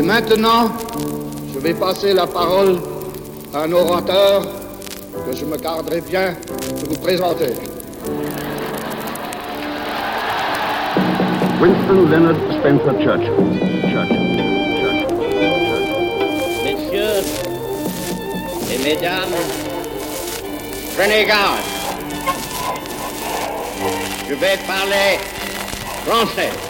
Et maintenant, je vais passer la parole à un orateur que je me garderai bien de vous présenter. Winston Leonard Spencer Churchill. Churchill. Churchill. Messieurs et mesdames, prenez garde. Je vais parler français.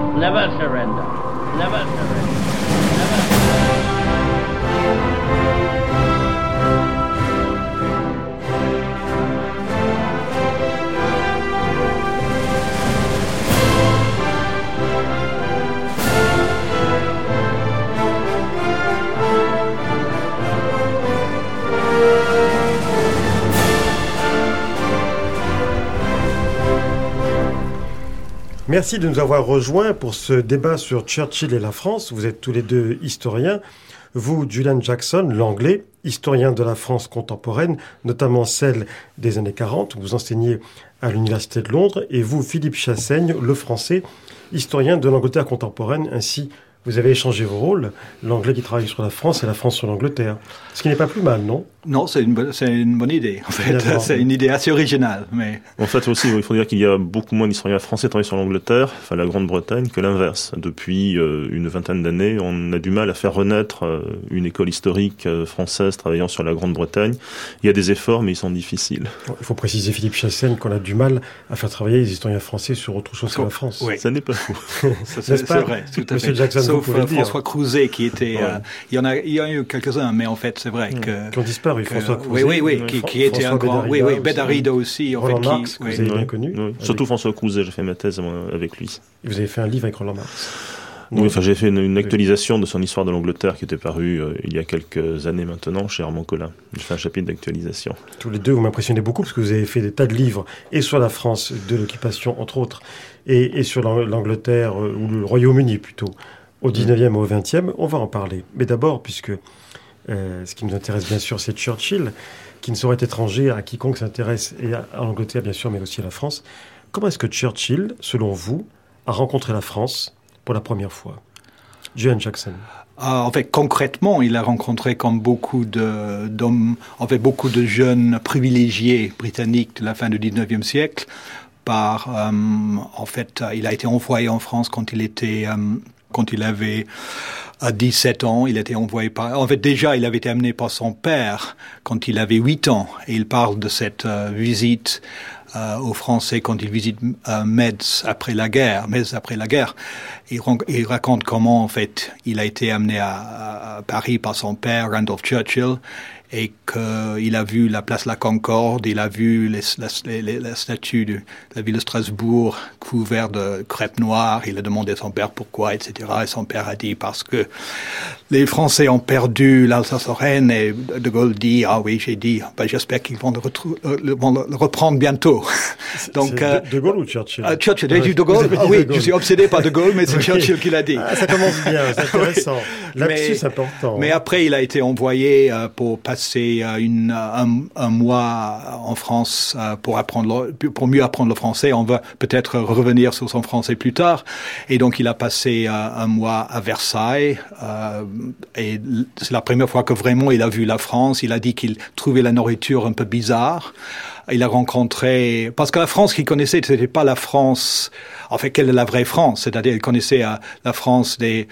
Never surrender. Never surrender. Merci de nous avoir rejoints pour ce débat sur Churchill et la France. Vous êtes tous les deux historiens. Vous, Julian Jackson, l'anglais, historien de la France contemporaine, notamment celle des années 40. Vous enseignez à l'Université de Londres. Et vous, Philippe Chassaigne, le français, historien de l'Angleterre contemporaine, ainsi vous avez échangé vos rôles, l'anglais qui travaille sur la France et la France sur l'Angleterre. Ce qui n'est pas plus mal, non? Non, c'est une, bonne- c'est une bonne idée, en fait. C'est une idée assez originale, mais... En fait aussi, il faut dire qu'il y a beaucoup moins d'historiens français travaillant sur l'Angleterre, enfin la Grande-Bretagne, que l'inverse. Depuis euh, une vingtaine d'années, on a du mal à faire renaître euh, une école historique euh, française travaillant sur la Grande-Bretagne. Il y a des efforts, mais ils sont difficiles. Il faut préciser, Philippe Chassaigne, qu'on a du mal à faire travailler les historiens français sur autre chose que la France. Oui. Ça n'est pas fou. Ça, N'est-ce C'est pas, c'est vrai, tout à Monsieur fait. Jackson, Sauf. François Crouzet qui était... euh, Ouais. il, y en a, il y en a eu quelques-uns, mais en fait, c'est vrai que... Qui que- François Oui, Crouzet, oui, oui, euh, qui, était un grand... Oui, oui, Bédarida aussi, en Roland fait, Marx, qui... que oui. vous avez bien Oui, connu. oui. Avec- Surtout François Crouzet, j'ai fait ma thèse euh, avec lui. Vous avez fait un livre avec Roland Marx. Oui, enfin, j'ai fait une, une actualisation de son histoire de l'Angleterre qui était parue euh, il y a quelques années maintenant chez Armand Collin. J'ai fait un chapitre d'actualisation. Tous les deux, vous m'impressionnez beaucoup parce que vous avez fait des tas de livres et sur la France de l'occupation, entre autres, et, et sur l'Ang- l'Angleterre, euh, ou le Royaume-Uni plutôt, au 19e et au 20e. On va en parler. Mais d'abord, puisque euh, ce qui nous intéresse bien sûr, c'est Churchill, qui ne saurait être étranger à quiconque s'intéresse, et à, l'Angleterre bien sûr, mais aussi à la France. Comment est-ce que Churchill, selon vous, a rencontré la France pour la première fois? Julian Jackson. Ah, en fait, concrètement, il a rencontré comme beaucoup de- d'hommes, en fait, beaucoup de jeunes privilégiés britanniques de la fin du 19e siècle. Par, euh, en fait, il a été envoyé en France quand il était, euh, quand il avait à 17 ans. Il était envoyé par, en fait, déjà, il avait été amené par son père quand il avait 8 ans. Et il parle de cette euh, visite euh, aux Français quand ils visitent euh, Metz après la guerre, Metz après la guerre. Il, il raconte comment en fait il a été amené à Paris par son père Randolph Churchill et qu'il a vu la place La Concorde, il a vu les, la, les- les- la statue de la ville de Strasbourg couverte de crêpes noires. Il a demandé à son père pourquoi, etc. Et son père a dit parce que les Français ont perdu l'Alsace-Lorraine et De Gaulle dit ah oui j'ai dit ben, j'espère qu'ils vont le, euh, le- vont le reprendre bientôt. Donc euh, de, Gaulle ou Churchill? Ah, Churchill, j'ai dit De Gaulle. Ah oui, De je suis obsédé par De Gaulle, mais c'est Oui. Churchill qui l'a dit. Ah, ça commence bien, c'est intéressant. Lapsus Mais- important. Mais après, il a été envoyé euh, pour passer euh, une, un, un mois en France euh, pour apprendre, pour mieux apprendre le français. On va peut-être revenir sur son français plus tard. Et donc, il a passé euh, un mois à Versailles. euh, et c'est la première fois que vraiment il a vu la France. Il a dit qu'il trouvait la nourriture un peu bizarre. Il a rencontré parce que la France qu'il connaissait, c'était pas la France. En fait, quelle est la vraie France? C'est-à-dire, il connaissait euh, la France des,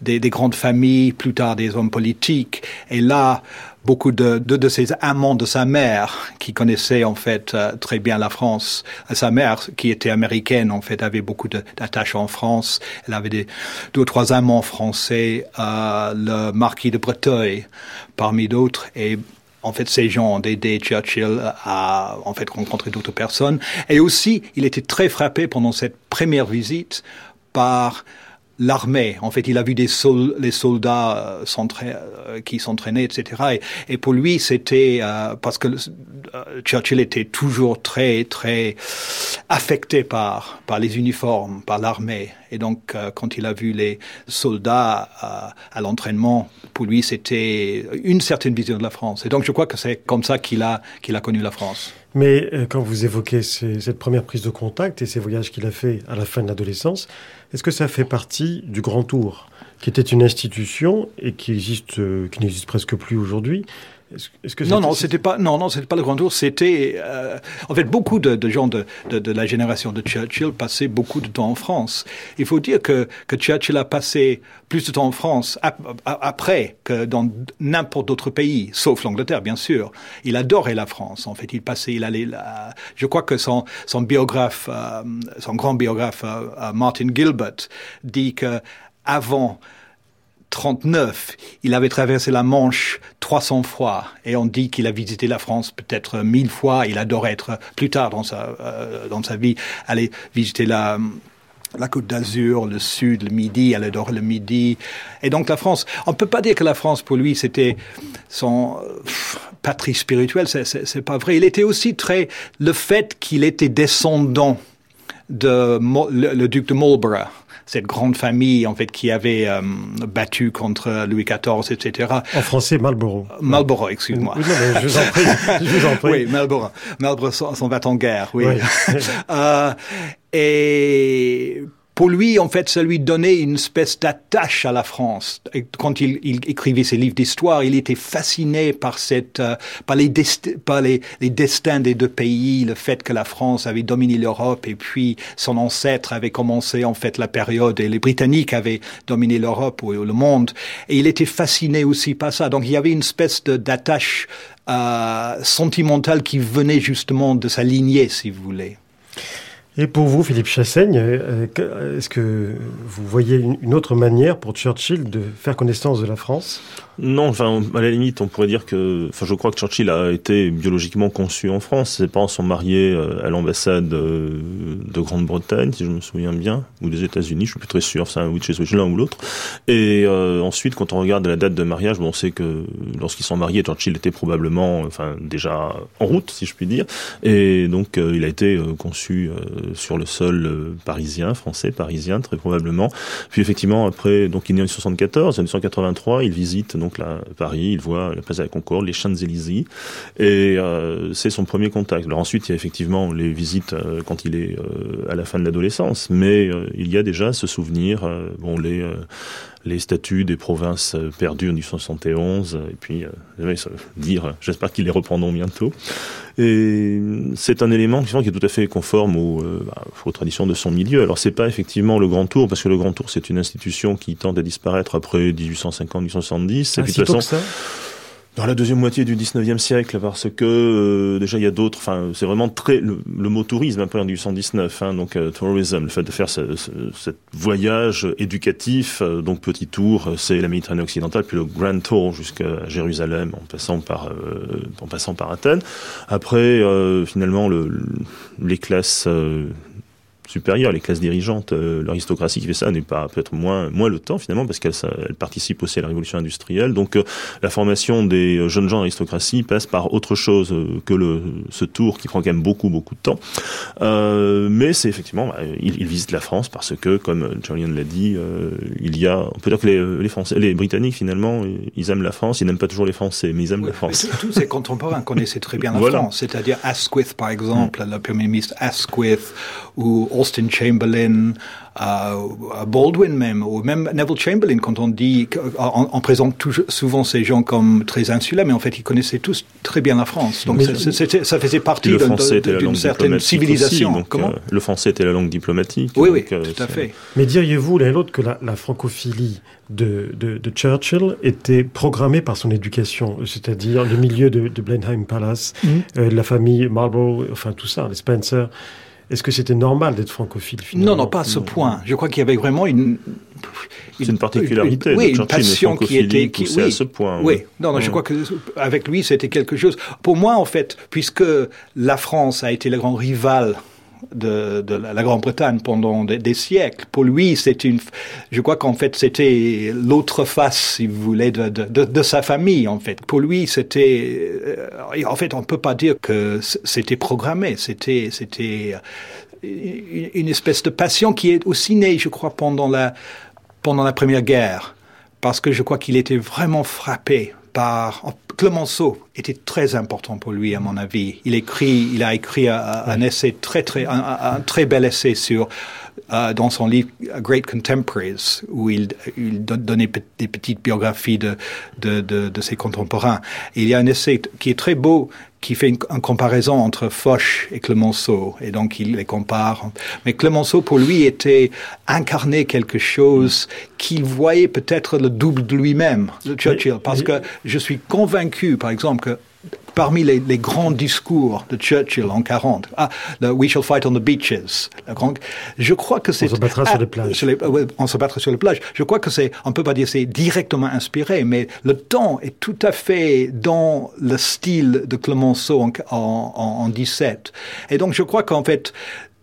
des des grandes familles, plus tard des hommes politiques. Et là, beaucoup de, de, de ses amants de sa mère, qui connaissaient en fait euh, très bien la France. Sa mère, qui était américaine, en fait, avait beaucoup d'attaches en France. Elle avait des, deux ou trois amants français, euh, le marquis de Breteuil, parmi d'autres. Et en fait, ces gens ont aidé Churchill à en fait rencontrer d'autres personnes. Et aussi, il était très frappé pendant cette première visite par l'armée. En fait, il a vu des les soldats euh, euh, qui s'entraînaient, etc. Et, pour lui, c'était euh, parce que Churchill était toujours très, très affecté par les uniformes, par l'armée. Et donc, quand il a vu les soldats à l'entraînement, pour lui, c'était une certaine vision de la France. Et donc, je crois que c'est comme ça qu'il a connu la France. Mais quand vous évoquez cette première prise de contact et ces voyages qu'il a fait à la fin de l'adolescence, est-ce que ça fait partie du Grand Tour, qui était une institution et qui existe, euh, qui n'existe presque plus aujourd'hui? Est-ce que non, non, c'était pas, non, non, c'était pas le Grand Tour. C'était, euh, en fait, beaucoup de, de gens de, de, de, la génération de Churchill passaient beaucoup de temps en France. Il faut dire que, que Churchill a passé plus de temps en France après que dans n'importe d'autre pays, sauf l'Angleterre, bien sûr. Il adorait la France. En fait, il passait, il allait. Là, je crois que son, son biographe, euh, son grand biographe euh, Martin Gilbert, dit que avant 39, il avait traversé la Manche 300 fois et on dit qu'il a visité la France peut-être mille fois. Il adorait être plus tard dans sa euh, dans sa vie aller visiter la la Côte d'Azur, le Sud, le Midi, elle adorait le Midi. Et donc la France, on peut pas dire que la France pour lui c'était son patrie spirituelle, c'est pas vrai. Il était aussi très le fait qu'il était descendant de le duc de Marlborough cette grande famille en fait qui avait euh, battu contre Louis XIV, etc. En français, Marlborough. Marlborough, excuse-moi. je vous en prie. Je vous en prie. Oui, Marlborough. Marlborough s'en va en guerre, oui. oui. euh, et pour lui, en fait, ça lui donnait une espèce d'attache à la France. Quand il, il, écrivait ses livres d'histoire, il était fasciné par cette, euh, par, les, par les, les, destins des deux pays, le fait que la France avait dominé l'Europe et puis son ancêtre avait commencé en fait la période et les Britanniques avaient dominé l'Europe ou le monde. Et il était fasciné aussi par ça. Donc il y avait une espèce d'attache euh, sentimentale qui venait justement de sa lignée, si vous voulez. Et pour vous, Philippe Chassaigne, euh, est-ce que vous voyez une autre manière pour Churchill de faire connaissance de la France? Non, enfin, à la limite, on pourrait dire que, enfin, je crois que Churchill a été biologiquement conçu en France. Ses parents sont mariés euh, à l'ambassade euh, de Grande-Bretagne, si je me souviens bien, ou des États-Unis, je suis plus très sûr, c'est un is l'un ou l'autre. Et ensuite, quand on regarde la date de mariage, on sait que lorsqu'ils sont mariés, Churchill était probablement, enfin, déjà en route, si je puis dire. Et donc, il a été conçu sur le sol parisien, français, parisien, très probablement. Puis effectivement, après, donc, il est né en 1974, en 1983, il visite donc là, Paris, il voit la place de la Concorde, les Champs-Élysées, et euh, c'est son premier contact. Alors ensuite, il y a effectivement les visites euh, quand il est euh, à la fin de l'adolescence, mais il y a déjà ce souvenir, bon, les les statuts des provinces perdues en 1971, et puis euh, dire, j'espère qu'ils les reprendront bientôt. Et c'est un élément qui est tout à fait conforme aux, bah, aux traditions de son milieu. Alors c'est pas effectivement le Grand Tour, parce que le Grand Tour c'est une institution qui tente à disparaître après 1850-1870. Ah, de toute façon, dans la deuxième moitié du 19e siècle, parce que euh, déjà il y a d'autres, enfin c'est vraiment très le, mot tourisme un peu en 1819, hein, donc euh, tourism, le fait de faire ce, ce, voyage éducatif, euh, donc petit tour, c'est la Méditerranée occidentale, puis le Grand Tour jusqu'à Jérusalem, en passant par en passant par Athènes. Après, finalement, le, les classes supérieure, les classes dirigeantes, euh, l'aristocratie qui fait ça n'est pas peut-être moins moins le temps finalement parce qu'elle elle participe aussi à la révolution industrielle. Donc euh, la formation des euh, jeunes gens d'aristocratie passe par autre chose que le ce tour qui prend quand même beaucoup beaucoup de temps. mais c'est effectivement bah, il, il, visite la France parce que comme Julian l'a dit, il y a on peut dire que les, les Français, les Britanniques finalement ils aiment la France, ils n'aiment pas toujours les Français, mais ils aiment la France. Tous ces contemporains connaissaient très bien la France, c'est-à-dire Asquith par exemple, le premier ministre Asquith ou Austin Chamberlain, euh, Baldwin même, ou même Neville Chamberlain, quand on dit, on, présente toujours, souvent ces gens comme très insulaires, mais en fait, ils connaissaient tous très bien la France. Donc, ça faisait partie d'une certaine civilisation. Comment euh, Le français était la langue diplomatique. Oui, oui, euh, tout à fait. Mais diriez-vous l'un et l'autre que la, francophilie de, de, Churchill était programmée par son éducation, c'est-à-dire le milieu de, Blenheim Palace, mm. la famille Marlborough, enfin tout ça, les Spencer. Est-ce que c'était normal d'être francophile finalement Non, non, pas à ce point. Je crois qu'il y avait vraiment une. C'est une particularité. oui, une passion qui était qui, oui, à ce point. Oui, non, non, je crois que avec lui c'était quelque chose. Pour moi, en fait, puisque la France a été le grand rival de, la Grande-Bretagne pendant des, siècles. Pour lui, c'est une, je crois qu'en fait, c'était l'autre face, si vous voulez, de, de, sa famille, en fait. Pour lui, c'était, euh, en fait, on peut pas dire que c'était programmé. C'était, c'était une espèce de passion qui est aussi née, je crois, pendant la, pendant la Première Guerre. Parce que je crois qu'il était vraiment frappé par Clemenceau était très important pour lui, à mon avis. Il écrit, il a écrit un, un essai très, très, un, un, très bel essai sur euh, dans son livre Great Contemporaries, où il, il donnait des petites biographies de, de, de, de, ses contemporains. Et il y a un essai qui est très beau, qui fait une, une, comparaison entre Foch et Clemenceau, et donc il les compare. Mais Clemenceau, pour lui, était incarné quelque chose qu'il voyait peut-être le double de lui-même, de Churchill, parce que je suis convaincu, par exemple, que parmi les, les, grands discours de Churchill en 40, ah, le We shall fight on the beaches, la grande, je crois que c'est... On se battra ah, sur les plages. Sur les, on se battra sur les plages. Je crois que c'est, on peut pas dire c'est directement inspiré, mais le temps est tout à fait dans le style de Clemenceau en, en, en, en 17. Et donc je crois qu'en fait,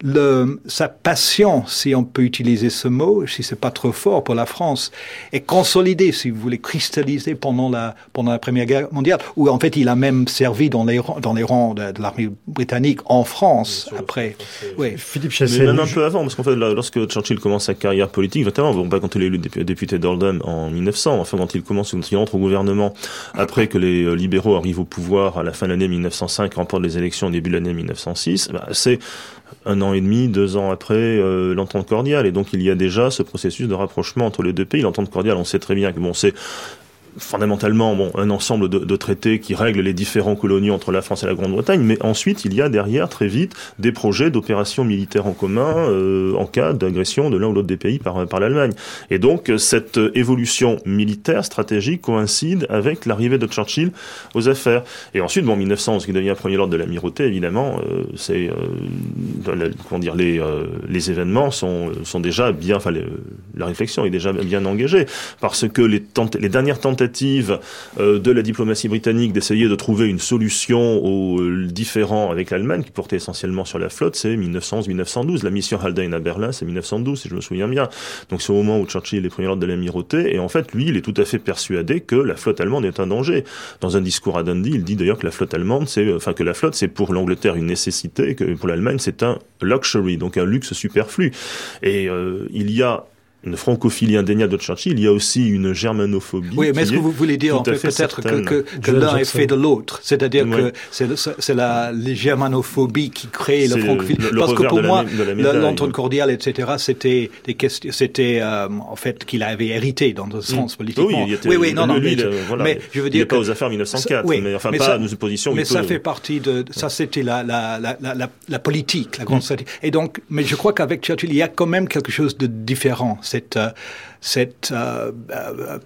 le, sa passion, si on peut utiliser ce mot, si c'est pas trop fort pour la France, est consolidée, si vous voulez, cristallisée pendant la, pendant la Première Guerre mondiale, où en fait il a même servi dans les, dans les rangs de, de l'armée britannique en France après. Oui. Philippe Chassel. Mais même un peu avant, parce qu'en fait, là, lorsque Churchill commence sa carrière politique, notamment, bon, pas quand il est élu député d'Oldham en 1900, enfin quand il commence, quand il entre au gouvernement, après que les libéraux arrivent au pouvoir à la fin de l'année 1905, remportent les élections au début de l'année 1906, bah, c'est un an et demi, deux ans après euh, l'entente cordiale. Et donc il y a déjà ce processus de rapprochement entre les deux pays. L'entente cordiale, on sait très bien que bon, c'est fondamentalement bon, un ensemble de, traités qui règlent les différents coloniaux entre la France et la Grande-Bretagne, mais ensuite il y a derrière très vite des projets d'opérations militaires en commun euh, en cas d'agression de l'un ou l'autre des pays par, l'Allemagne. Et donc cette évolution militaire stratégique coïncide avec l'arrivée de Churchill aux affaires. Et ensuite, bon, 1911, qui devient premier ordre de l'amirauté, évidemment, euh, c'est euh, comment dire, les, les événements sont, sont déjà bien, enfin la réflexion est déjà bien engagée parce que les, les dernières tentatives tentative euh, de la diplomatie britannique d'essayer de trouver une solution aux euh, différends avec l'Allemagne, qui portait essentiellement sur la flotte, c'est 1911-1912. La mission Haldane à Berlin, c'est 1912, si je me souviens bien. Donc c'est au moment où Churchill est premier ordre de l'amirauté, et en fait, lui, il est tout à fait persuadé que la flotte allemande est un danger. Dans un discours à Dundee, il dit d'ailleurs que la flotte allemande, c'est, enfin que la flotte, c'est pour l'Angleterre une nécessité, que pour l'Allemagne, c'est un luxury, donc un luxe superflu. Et euh, il y a une francophilie indéniable de Churchill, il y a aussi une germanophobie. Oui, mais est-ce que vous voulez dire en fait, peut-être que, que, que l'un est fait de l'autre? C'est-à-dire ouais. que c'est la germanophobie qui crée le francophilie. Le, le Parce que pour moi, la l'entente cordiale, etc., c'était des questions, c'était euh, en fait qu'il avait hérité dans le sens mmh. politiquement. Oui, oui, oui, non, non, lui, mais, le, voilà, mais je veux dire il que pas aux affaires 1904, oui, mais enfin mais pas ça, à une position. Mais ça fait partie de ça, c'était la la, la la la la politique, la grande stratégie. Et donc, mais je crois qu'avec Churchill, il y a quand même quelque chose de différent. Cette cette euh, euh,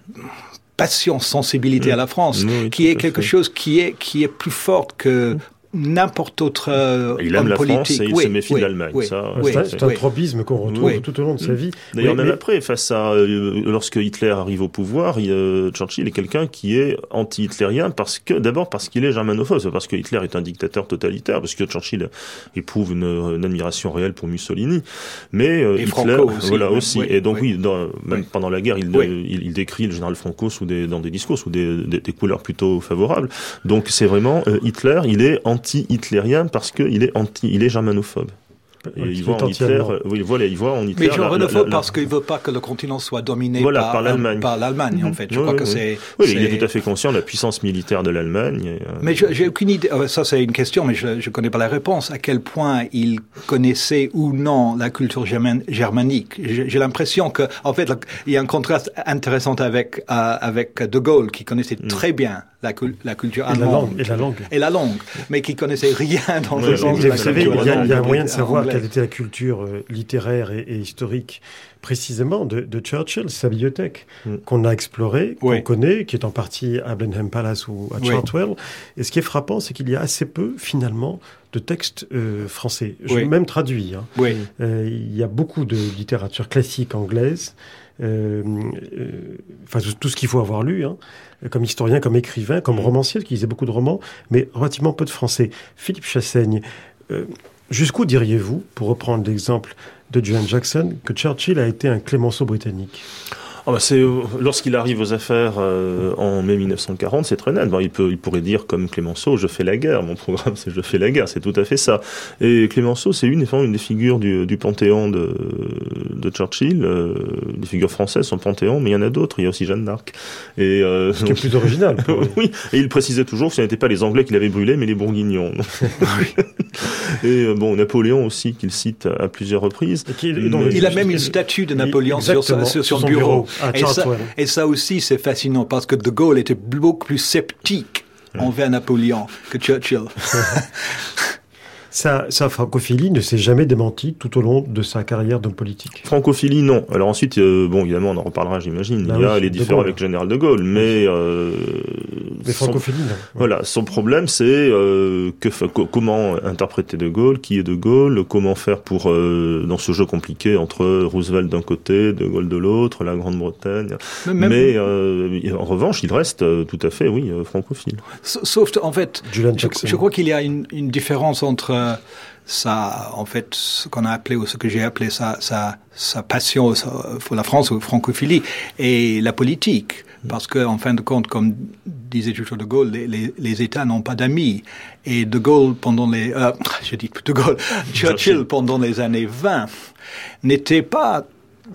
passion, sensibilité à la France, oui, qui est quelque fait. chose qui est, qui est plus forte que n'importe autre euh, il aime la politique. France et il oui, se méfie oui, de l'Allemagne. Oui, ça, oui, c'est un tropisme qu'on retrouve oui. tout au long de sa vie. D'ailleurs, même mais... après, face à euh, lorsque Hitler arrive au pouvoir, il, euh, Churchill est quelqu'un qui est anti-hitlérien parce que d'abord parce qu'il est germanophobe, parce que Hitler est un dictateur totalitaire, parce que Churchill éprouve une, une admiration réelle pour Mussolini, mais et Hitler, Franco aussi, voilà même, aussi. oui, et donc oui, oui, dans, même pendant la guerre, il, il, il, décrit le général Franco sous des, dans des discours sous des, des, des couleurs plutôt favorables. Donc c'est vraiment euh, Hitler, il est anti-hitlérien parce qu'il est anti, il est germanophobe. Et il voit en Hitler, oui, voilà, il voit en Hitler. Mais germanophobe parce qu'il veut pas que le continent soit dominé voilà, par, par l'Allemagne. Par l'Allemagne, en fait. Je oui, crois oui, que oui. c'est. Oui, il est tout à fait conscient de la puissance militaire de l'Allemagne. Euh... Mais j'ai aucune idée. Ça, c'est une question, mais je ne connais pas la réponse. À quel point il connaissait ou non la culture germanique? J'ai l'impression que, en fait, il y a un contraste intéressant avec euh, avec De Gaulle, qui connaissait mm. très bien la, la culture allemande et la langue et la langue, mais qui connaissait rien dans le sens de la vous savez, il y a, un moyen de savoir. Quelle était la culture euh, littéraire et, et, historique précisément de, de Churchill, sa bibliothèque mm. qu'on a explorée, qu'on oui. connaît, qui est en partie à Blenheim Palace ou à Chartwell. Oui. Et ce qui est frappant, c'est qu'il y a assez peu finalement de textes euh, français, Je oui. même traduits. Hein. Euh, il y a beaucoup de littérature classique anglaise. Euh, enfin tout ce qu'il faut avoir lu, hein, comme historien, comme écrivain, comme romancier, qui lisait beaucoup de romans, mais relativement peu de français. Philippe Chassaigne, Jusqu'où diriez-vous, pour reprendre l'exemple de John Jackson, que Churchill a été un Clémenceau britannique? Ah bah c'est euh, lorsqu'il arrive aux affaires euh, en mai 1940, c'est très net. Bon, il peut, il pourrait dire comme Clémenceau, je fais la guerre. Mon programme, c'est je fais la guerre. C'est tout à fait ça. Et Clémenceau, c'est une, une des figures du, du panthéon de, de Churchill. Euh, des figures françaises sont panthéon, mais il y en a d'autres. Il y a aussi Jeanne d'Arc. Et euh, ce qui est plus original. oui. Et il précisait toujours que ce n'était pas les Anglais qui l'avaient brûlé, mais les Bourguignons. et bon, Napoléon aussi qu'il cite à plusieurs reprises. il a même une statue de Napoléon sur, sur, son, bureau. Ah, et, ça, et, ça, aussi, c'est fascinant parce que De Gaulle était beaucoup plus sceptique envers Napoléon que Churchill. Sa, sa, francophilie ne s'est jamais démentie tout au long de sa carrière d'homme politique. Francophilie, non. Alors ensuite, euh, bon, évidemment, on en reparlera, j'imagine. Bah il y a les différends avec le général de Gaulle, mais euh, mais francophilie, non. Voilà, son problème, c'est euh, que comment interpréter de Gaulle, qui est de Gaulle, comment faire pour euh, dans ce jeu compliqué entre Roosevelt d'un côté, de Gaulle de l'autre, la Grande-Bretagne. Mais, euh, en revanche, il reste tout à fait, oui, francophile. Sauf, en fait, je, je, crois qu'il y a une, une différence entre ça, en fait, ce qu'on a appelé ou ce que j'ai appelé sa, sa, sa passion pour la France ou francophilie et la politique. Parce que, en fin de compte, comme disait toujours De Gaulle, les, les, les États n'ont pas d'amis. Et De Gaulle, pendant les, euh, je dis De Gaulle, Churchill, pendant les années 20, n'était pas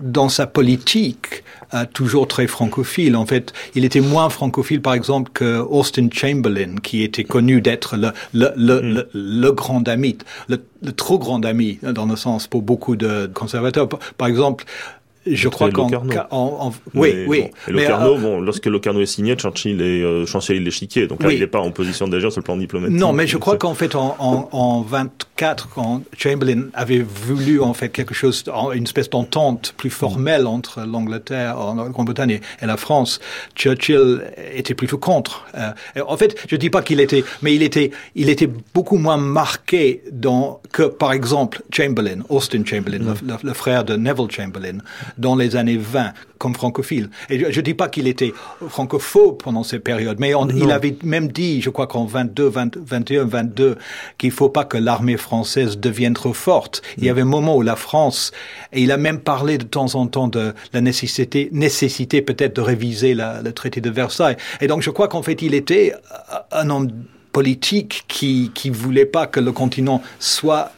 dans sa politique euh, toujours très francophile. En fait, il était moins francophile, par exemple, que Austin Chamberlain, qui était connu d'être le, le, le, mm. le, le, grand ami, le, trop grand ami, dans le sens pour beaucoup de conservateurs. Par exemple, je crois qu'en en, oui oui et Locarno euh, bon lorsque Locarno est signé Churchill est euh, chancelier de l'échiquier. Donc là il n'est pas en position d'agir sur le plan diplomatique. Non mais je crois qu'en fait en, en, en 24 quand Chamberlain avait voulu en fait quelque chose une espèce d'entente plus formelle entre l'Angleterre la Grande-Bretagne et la France Churchill était plutôt contre. Euh, en fait je dis pas qu'il était mais il était il était beaucoup moins marqué dans que par exemple Chamberlain Austin Chamberlain mm. le, le, frère de Neville Chamberlain dans les années 20 comme francophile. Et je ne dis pas qu'il était francophobe pendant ces périodes, mais on, il avait même dit, je crois qu'en 22, 20, 21, 22, qu'il faut pas que l'armée française devienne trop forte. Il y mm. avait un moment où la France, et il a même parlé de temps en temps de la nécessité, nécessité peut-être de réviser la, le traité de Versailles. Et donc je crois qu'en fait il était un homme politique qui qui voulait pas que le continent soit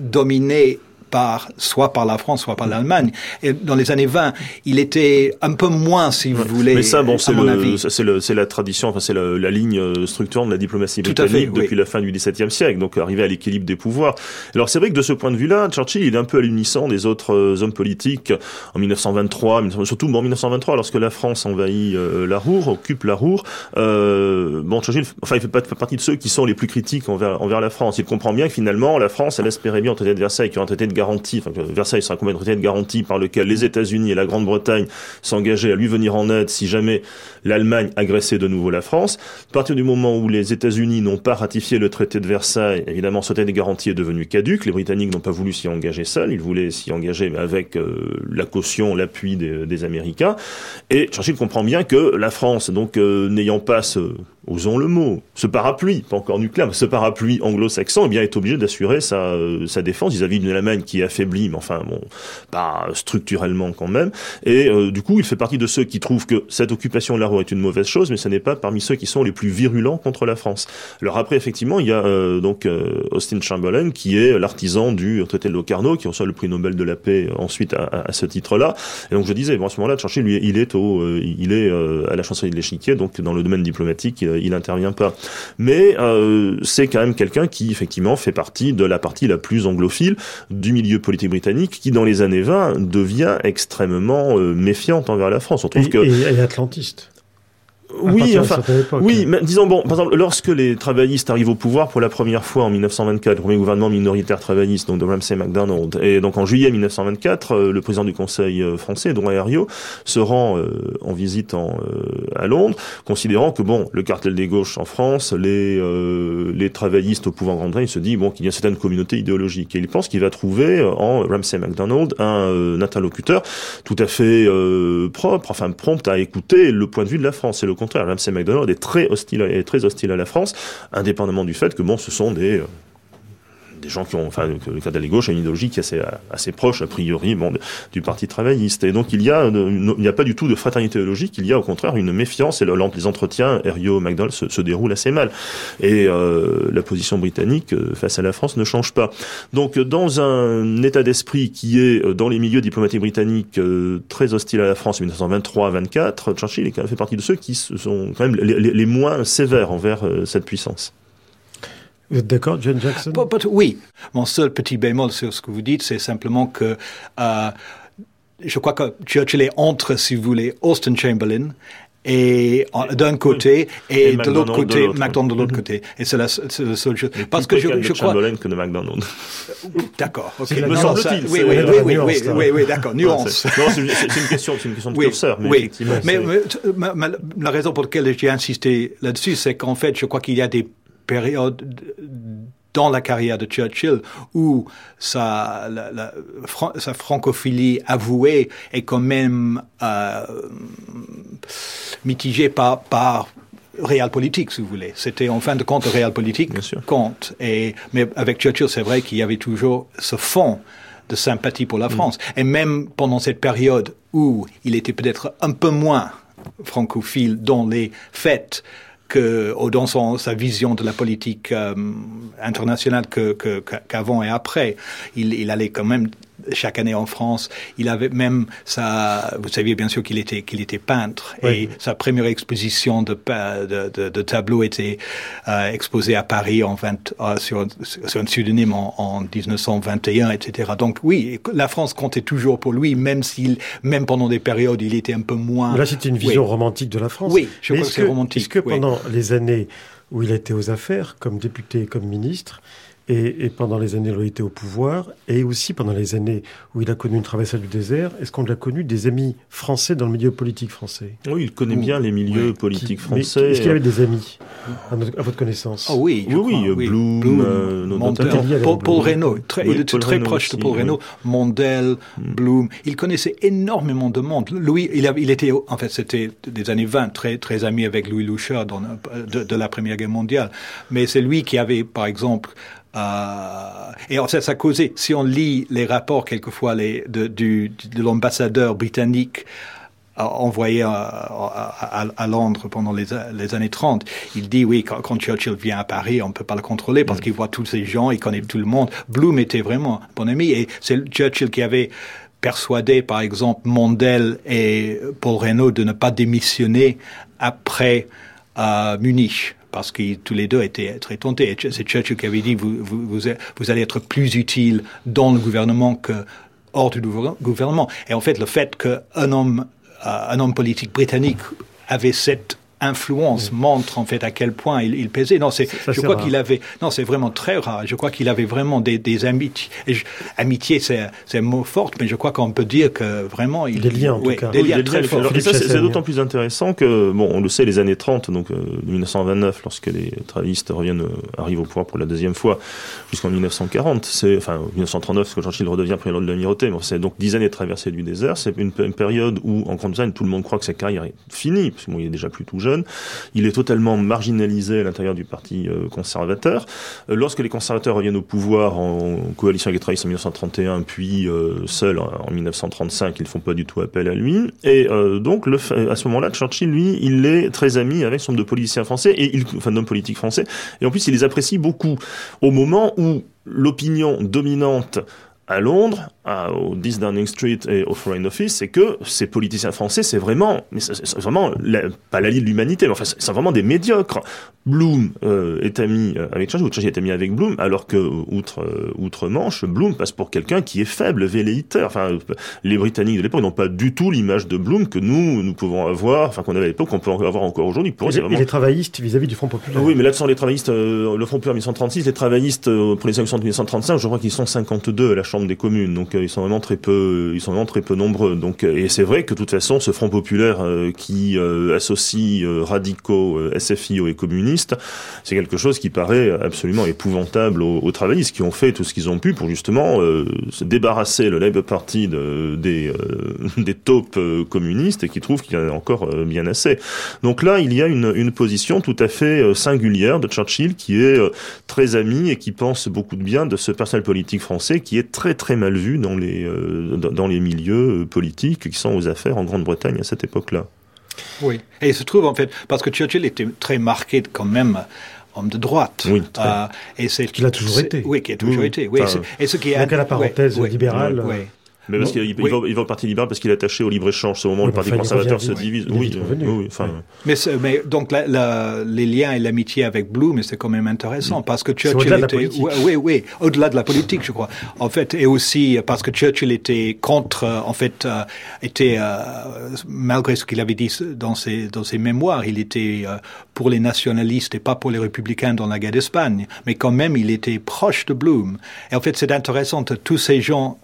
dominé par, soit par la France, soit par l'Allemagne. Et dans les années 20, il était un peu moins, si vous voulez. Mais ça, bon, c'est le, c'est la tradition, enfin, c'est la, la, ligne euh, structurante de la diplomatie britannique depuis la fin du XVIIe siècle, donc arriver à l'équilibre des pouvoirs. Alors c'est vrai que de ce point de vue-là, Churchill, il est un peu à l'unisson des autres euh, hommes politiques en 1923, surtout en 1923, lorsque la France envahit euh, la Roure, occupe la Roure. Euh, bon, Churchill, enfin, il fait pas partie de ceux qui sont les plus critiques envers, envers la France. Il comprend bien que finalement, la France, elle espérait bien en traité de Versailles, qui est un traité de Versailles sera un traité de garantie par lequel les États-Unis et la Grande-Bretagne s'engageaient à lui venir en aide si jamais l'Allemagne agressait de nouveau la France. À partir du moment où les États-Unis n'ont pas ratifié le traité de Versailles, évidemment, ce traité de garantie est devenu caduque. Les Britanniques n'ont pas voulu s'y engager seuls. Ils voulaient s'y engager mais avec euh, la caution, l'appui des, des, Américains. Et Churchill comprend bien que la France, donc euh, n'ayant pas ce osons le mot, ce parapluie, pas encore nucléaire, mais ce parapluie anglo-saxon, eh bien, est obligé d'assurer sa, euh, sa défense vis-à-vis d'une Allemagne qui est affaiblie, mais enfin, bon, pas structurellement quand même. Et euh, du coup, il fait partie de ceux qui trouvent que cette occupation de la Ruhr est une mauvaise chose, mais ce n'est pas parmi ceux qui sont les plus virulents contre la France. Alors après, effectivement, il y a euh, donc Austin Chamberlain, qui est l'artisan du traité de Locarno, qui reçoit le prix Nobel de la paix ensuite à, à ce titre-là. Et donc je disais, bon, à ce moment-là, Churchill, lui, il est au, il est à la chancellerie de l'échiquier, donc dans le domaine diplomatique, n'intervient pas. Mais euh, c'est quand même quelqu'un qui effectivement fait partie de la partie la plus anglophile du milieu politique britannique, qui dans les années 20 devient extrêmement euh, méfiante envers la France. On trouve et, que et atlantiste. Oui, enfin, oui, mais disons bon, par exemple, lorsque les travaillistes arrivent au pouvoir pour la première fois en 1924, le premier gouvernement minoritaire travailliste, donc de Ramsay MacDonald, et donc en juillet 1924, euh, le président du Conseil euh, français, Drouin Herriot, se rend euh, en visite en, à Londres, considérant que bon, le cartel des gauches en France, les les travaillistes au pouvoir en Grande-Bretagne, se dit bon qu'il y a une certaine communauté idéologique, et il pense qu'il va trouver en Ramsay MacDonald un interlocuteur tout à fait propre, enfin prompt à écouter le point de vue de la France. Et le contraire, Ramsay MacDonald est très hostile, est très hostile à la France, indépendamment du fait que bon, ce sont des des gens qui ont, enfin, le cas de la gauche a une idéologie qui est assez, assez proche, a priori, bon, du Parti travailliste. Et donc, il y a, il n'y a pas du tout de fraternité théologique, il y a au contraire une méfiance et le, les entretiens Herriot-MacDonald se, se, déroulent assez mal. Et euh, la position britannique euh, face à la France ne change pas. Donc, dans un état d'esprit qui est, euh, dans les milieux diplomatiques britanniques, très hostile à la France en 1923-24, Churchill est quand même fait partie de ceux qui sont quand même les moins sévères envers cette puissance. Vous êtes d'accord, John Jackson? Oui. Mon seul petit bémol sur ce que vous dites, c'est simplement que euh, je crois que Churchill est entre, si vous voulez, Austin Chamberlain et d'un côté et, et de l'autre côté McDonald de l'autre côté. Et c'est la, la, seule chose. Parce que je, je crois que de McDonald d'accord ok. Me semble-t-il oui oui oui oui oui, oui, oui, d'accord nuance. non c'est une, une question c'est une question de oui, curseur mais oui. mais, mais ma, ma, la raison pour laquelle j'ai insisté là-dessus c'est qu'en fait je crois qu'il y a des période dans la carrière de Churchill où sa, la, la, sa francophilie avouée est quand même euh, mitigée par, par réel politique, si vous voulez. C'était en fin de compte réel politique compte. Et, mais avec Churchill, c'est vrai qu'il y avait toujours ce fond de sympathie pour la mm. France. Et même pendant cette période où il était peut-être un peu moins francophile dans les fêtes, que dans sa vision de la politique euh, internationale que, qu'avant et après. Il allait quand même chaque année en France. Il avait même sa, vous saviez bien sûr qu'il était qu'il était peintre et sa première exposition de de, de, de tableaux était euh, exposée à Paris en 20, euh, sur, sur un pseudonyme en, en 1921, etc. Donc oui, la France comptait toujours pour lui, même s'il, même pendant des périodes, il était un peu moins. Mais là, c'était une vision oui. romantique de la France. Oui, je crois que c'est romantique. Est-ce que pendant les années où il était aux affaires, comme député, comme ministre, et, et, pendant les années où il était au pouvoir, et aussi pendant les années où il a connu une traversée du désert, est-ce qu'on a connu des amis français dans le milieu politique français? Oui, il connaît bien les milieux oui. politiques Qui, français. Est-ce qu'il y avait des amis, à, notre, à votre connaissance? Oh, Oui, oui, oui, oui, Blum, Blum euh, Mondel, Paul, Paul Reynaud, très, oui, il était très proche aussi, de Paul Reynaud, Mondel, mm. Blum, il connaissait énormément de monde. Louis, il, a, il était, en fait, c'était des années 20, très, très ami avec Louis Loucheur dans, de, de la Première Guerre mondiale. Mais c'est lui qui avait, par exemple, euh, et en fait, ça a causé, si on lit les rapports quelquefois les, de, l'ambassadeur britannique euh, envoyé à, à, à, Londres pendant les, les, années 30, il dit oui, quand, quand Churchill vient à Paris, on ne peut pas le contrôler parce mm. qu'il voit tous ces gens, il connaît tout le monde. Bloom était vraiment un bon ami et c'est Churchill qui avait persuadé, par exemple, Mondel et Paul Reynaud de ne pas démissionner après euh, Munich parce que tous les deux étaient très tentés. C'est Churchill qui avait dit vous, vous, vous, allez être plus utile dans le gouvernement que hors du gouvernement. Et en fait, le fait qu'un homme, euh, un homme politique britannique avait cette influence oui. montre en fait à quel point il, il pesait. Non, c'est, je crois qu'il avait, non, c'est vraiment très rare. Je crois qu'il avait vraiment des, des amitiés. Je, amitié, c'est, c'est un mot fort, mais je crois qu'on peut dire que vraiment il. Des liens, en ouais, tout cas. Des oui, liens des très liens, forts. Alors, et ça, c'est, d'autant plus intéressant que, bon, on le sait, les années 30, donc euh, 1929, lorsque les travaillistes reviennent, euh, arrivent au pouvoir pour la deuxième fois, jusqu'en 1940, c'est, enfin, 1939, parce que Churchill redevient président de l'amirauté, mais c'est donc dix années de traversée du désert. C'est une, une période où, en grande tout le monde croit que sa carrière est finie, parce qu'il bon, est déjà plus tout jeune. Il est totalement marginalisé à l'intérieur du parti euh, conservateur. Euh, lorsque les conservateurs reviennent au pouvoir en, coalition avec les en 1931, puis euh, seul en, en 1935, ils ne font pas du tout appel à lui. Et donc, à ce moment-là, Churchill, lui, il est très ami avec son de policiers français, et il, enfin d'hommes politiques français, et en plus, il les apprécie beaucoup. Au moment où l'opinion dominante à Londres, à, au 10 Downing Street et au Foreign Office, c'est que ces politiciens français, c'est vraiment, mais c'est vraiment la, pas la de l'humanité, mais enfin, c'est vraiment des médiocres. Bloom euh, est ami avec Churchill, Churchill est ami avec Bloom, alors que outre euh, outre Manche, Bloom passe pour quelqu'un qui est faible, velléitaire. Enfin, les Britanniques de l'époque n'ont pas du tout l'image de Bloom que nous nous pouvons avoir, enfin qu'on avait à l'époque, qu'on peut avoir encore aujourd'hui. Pour et, vraiment... et les travaillistes vis-à-vis -vis du Front populaire. Oui, mais là, ce sont les travaillistes, euh, le Front populaire 1936, les travaillistes euh, pour les élections de 1935, je crois qu'ils sont 52 à la Chambre des communes, donc ils sont vraiment très peu, ils sont vraiment très peu nombreux. Donc, et c'est vrai que de toute façon, ce Front populaire qui associe radicaux, SFIO et communistes, c'est quelque chose qui paraît absolument épouvantable aux, aux, travaillistes qui ont fait tout ce qu'ils ont pu pour justement se débarrasser le Labour Party de, des des taupes communistes et qui trouvent qu'il y en a encore bien assez. Donc là, il y a une, position tout à fait singulière de Churchill qui est très ami et qui pense beaucoup de bien de ce personnel politique français qui est très très mal vu les, euh, dans les milieux euh, politiques qui sont aux affaires en Grande-Bretagne à cette époque-là. Oui, et il se trouve en fait, parce que Churchill était très marqué quand même homme de droite. Oui, euh, et c'est qu'il a toujours été. Oui, qui a toujours été. Oui, et ce qui est donc à la parenthèse libérale. Oui, mais parce qu'il il, va, il va au Parti libéral parce qu'il est attaché au libre-échange. C'est au moment où le Parti conservateur se divise. Oui, oui, enfin. Mais, mais donc la, la, les liens et l'amitié avec Blue, c'est quand même intéressant parce que Churchill était, oui, oui, au-delà de la politique, je crois. En fait, et aussi parce que Churchill était contre, en fait, euh, était euh, malgré ce qu'il avait dit dans ses dans ses mémoires, il était euh, pour les nationalistes et pas pour les républicains dans la guerre d'Espagne. Mais quand même, il était proche de Bloom. Et en fait, c'est intéressant. Tous ces gens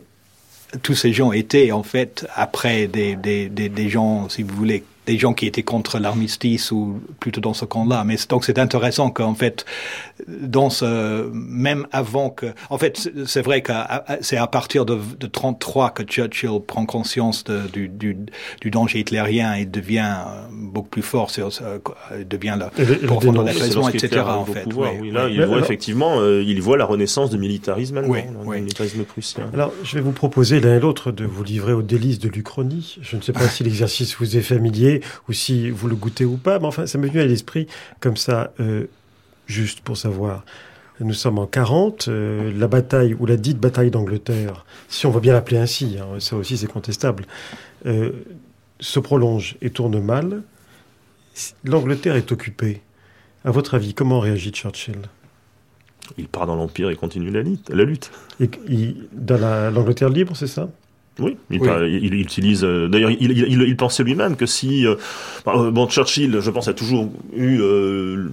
tous ces gens étaient en fait après des, des, des, gens, si vous voulez, des gens qui étaient contre l'armistice ou plutôt dans ce camp-là. Mais donc c'est intéressant qu'en fait, dans ce, même avant que, en fait, c'est vrai que c'est à partir de, de 33 que Churchill prend conscience de, du, du, du, danger hitlérien et devient beaucoup plus fort, sur, devient le pourfendant de l'apaisement, etc. En fait. Pouvoir, oui, là, il voit effectivement, euh, il voit la renaissance du militarisme allemand, oui, militarisme prussien. Alors, je vais vous proposer l'un et l'autre de vous livrer aux délices de l'Uchronie. Je ne sais pas si l'exercice vous est familier ou si vous le goûtez ou pas, mais enfin, ça m'est venu à l'esprit comme ça, euh, juste pour savoir. Nous sommes en 40, euh, la bataille ou la dite bataille d'Angleterre, si on veut bien l'appeler ainsi, hein, ça aussi c'est contestable, euh, se prolonge et tourne mal. L'Angleterre est occupée. À votre avis, comment réagit Churchill? Il part dans l'Empire et continue la lutte. La lutte. Et, dans l'Angleterre libre, c'est ça? Oui, il, il, utilise. Euh, d'ailleurs, il, il, pensait lui-même que si euh, euh, bon Churchill, je pense, a toujours eu, euh,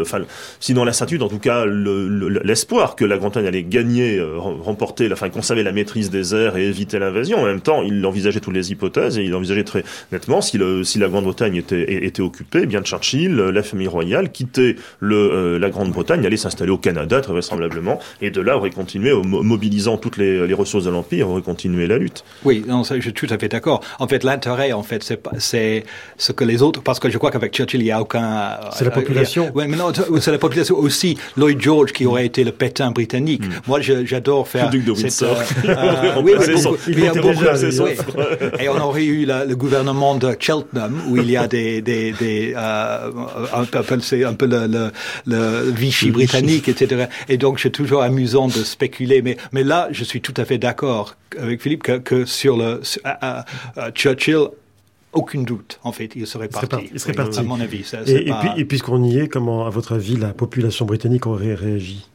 enfin, sinon l'incertitude, en tout cas l'espoir que la Grande-Bretagne allait gagner, remporter, la, enfin, conserver la maîtrise des airs et éviter l'invasion. En même temps, il envisageait toutes les hypothèses et il envisageait très nettement si, le, si la Grande-Bretagne était, était occupée, eh bien Churchill, la famille royale, quittait le, la Grande-Bretagne, allait s'installer au Canada très vraisemblablement, et de là aurait continué, mobilisant toutes les, les ressources de l'empire, aurait continué la lutte. Oui, non, je suis tout à fait d'accord. En fait, l'intérêt, en fait, c'est ce que les autres, parce que je crois qu'avec Churchill, il n'y a aucun. C'est la population. oui, mais non, c'est la population aussi. Lloyd George qui aurait été le pétain britannique. Mm. Moi, j'adore faire. Le duc de Windsor. oui, il est déjà. Et on aurait eu le gouvernement de Cheltenham où il y a des, des, des euh, un peu, c'est un peu le, le, le Vichy britannique, etc. Et donc, c'est toujours amusant de spéculer. Mais, mais là, je suis tout à fait d'accord avec Philippe que, que sur le Churchill, aucun doute, en fait, il serait parti. Il serait parti. À mon avis. et, et, puisqu'on y est, comment, à votre avis, la population britannique aurait réagi?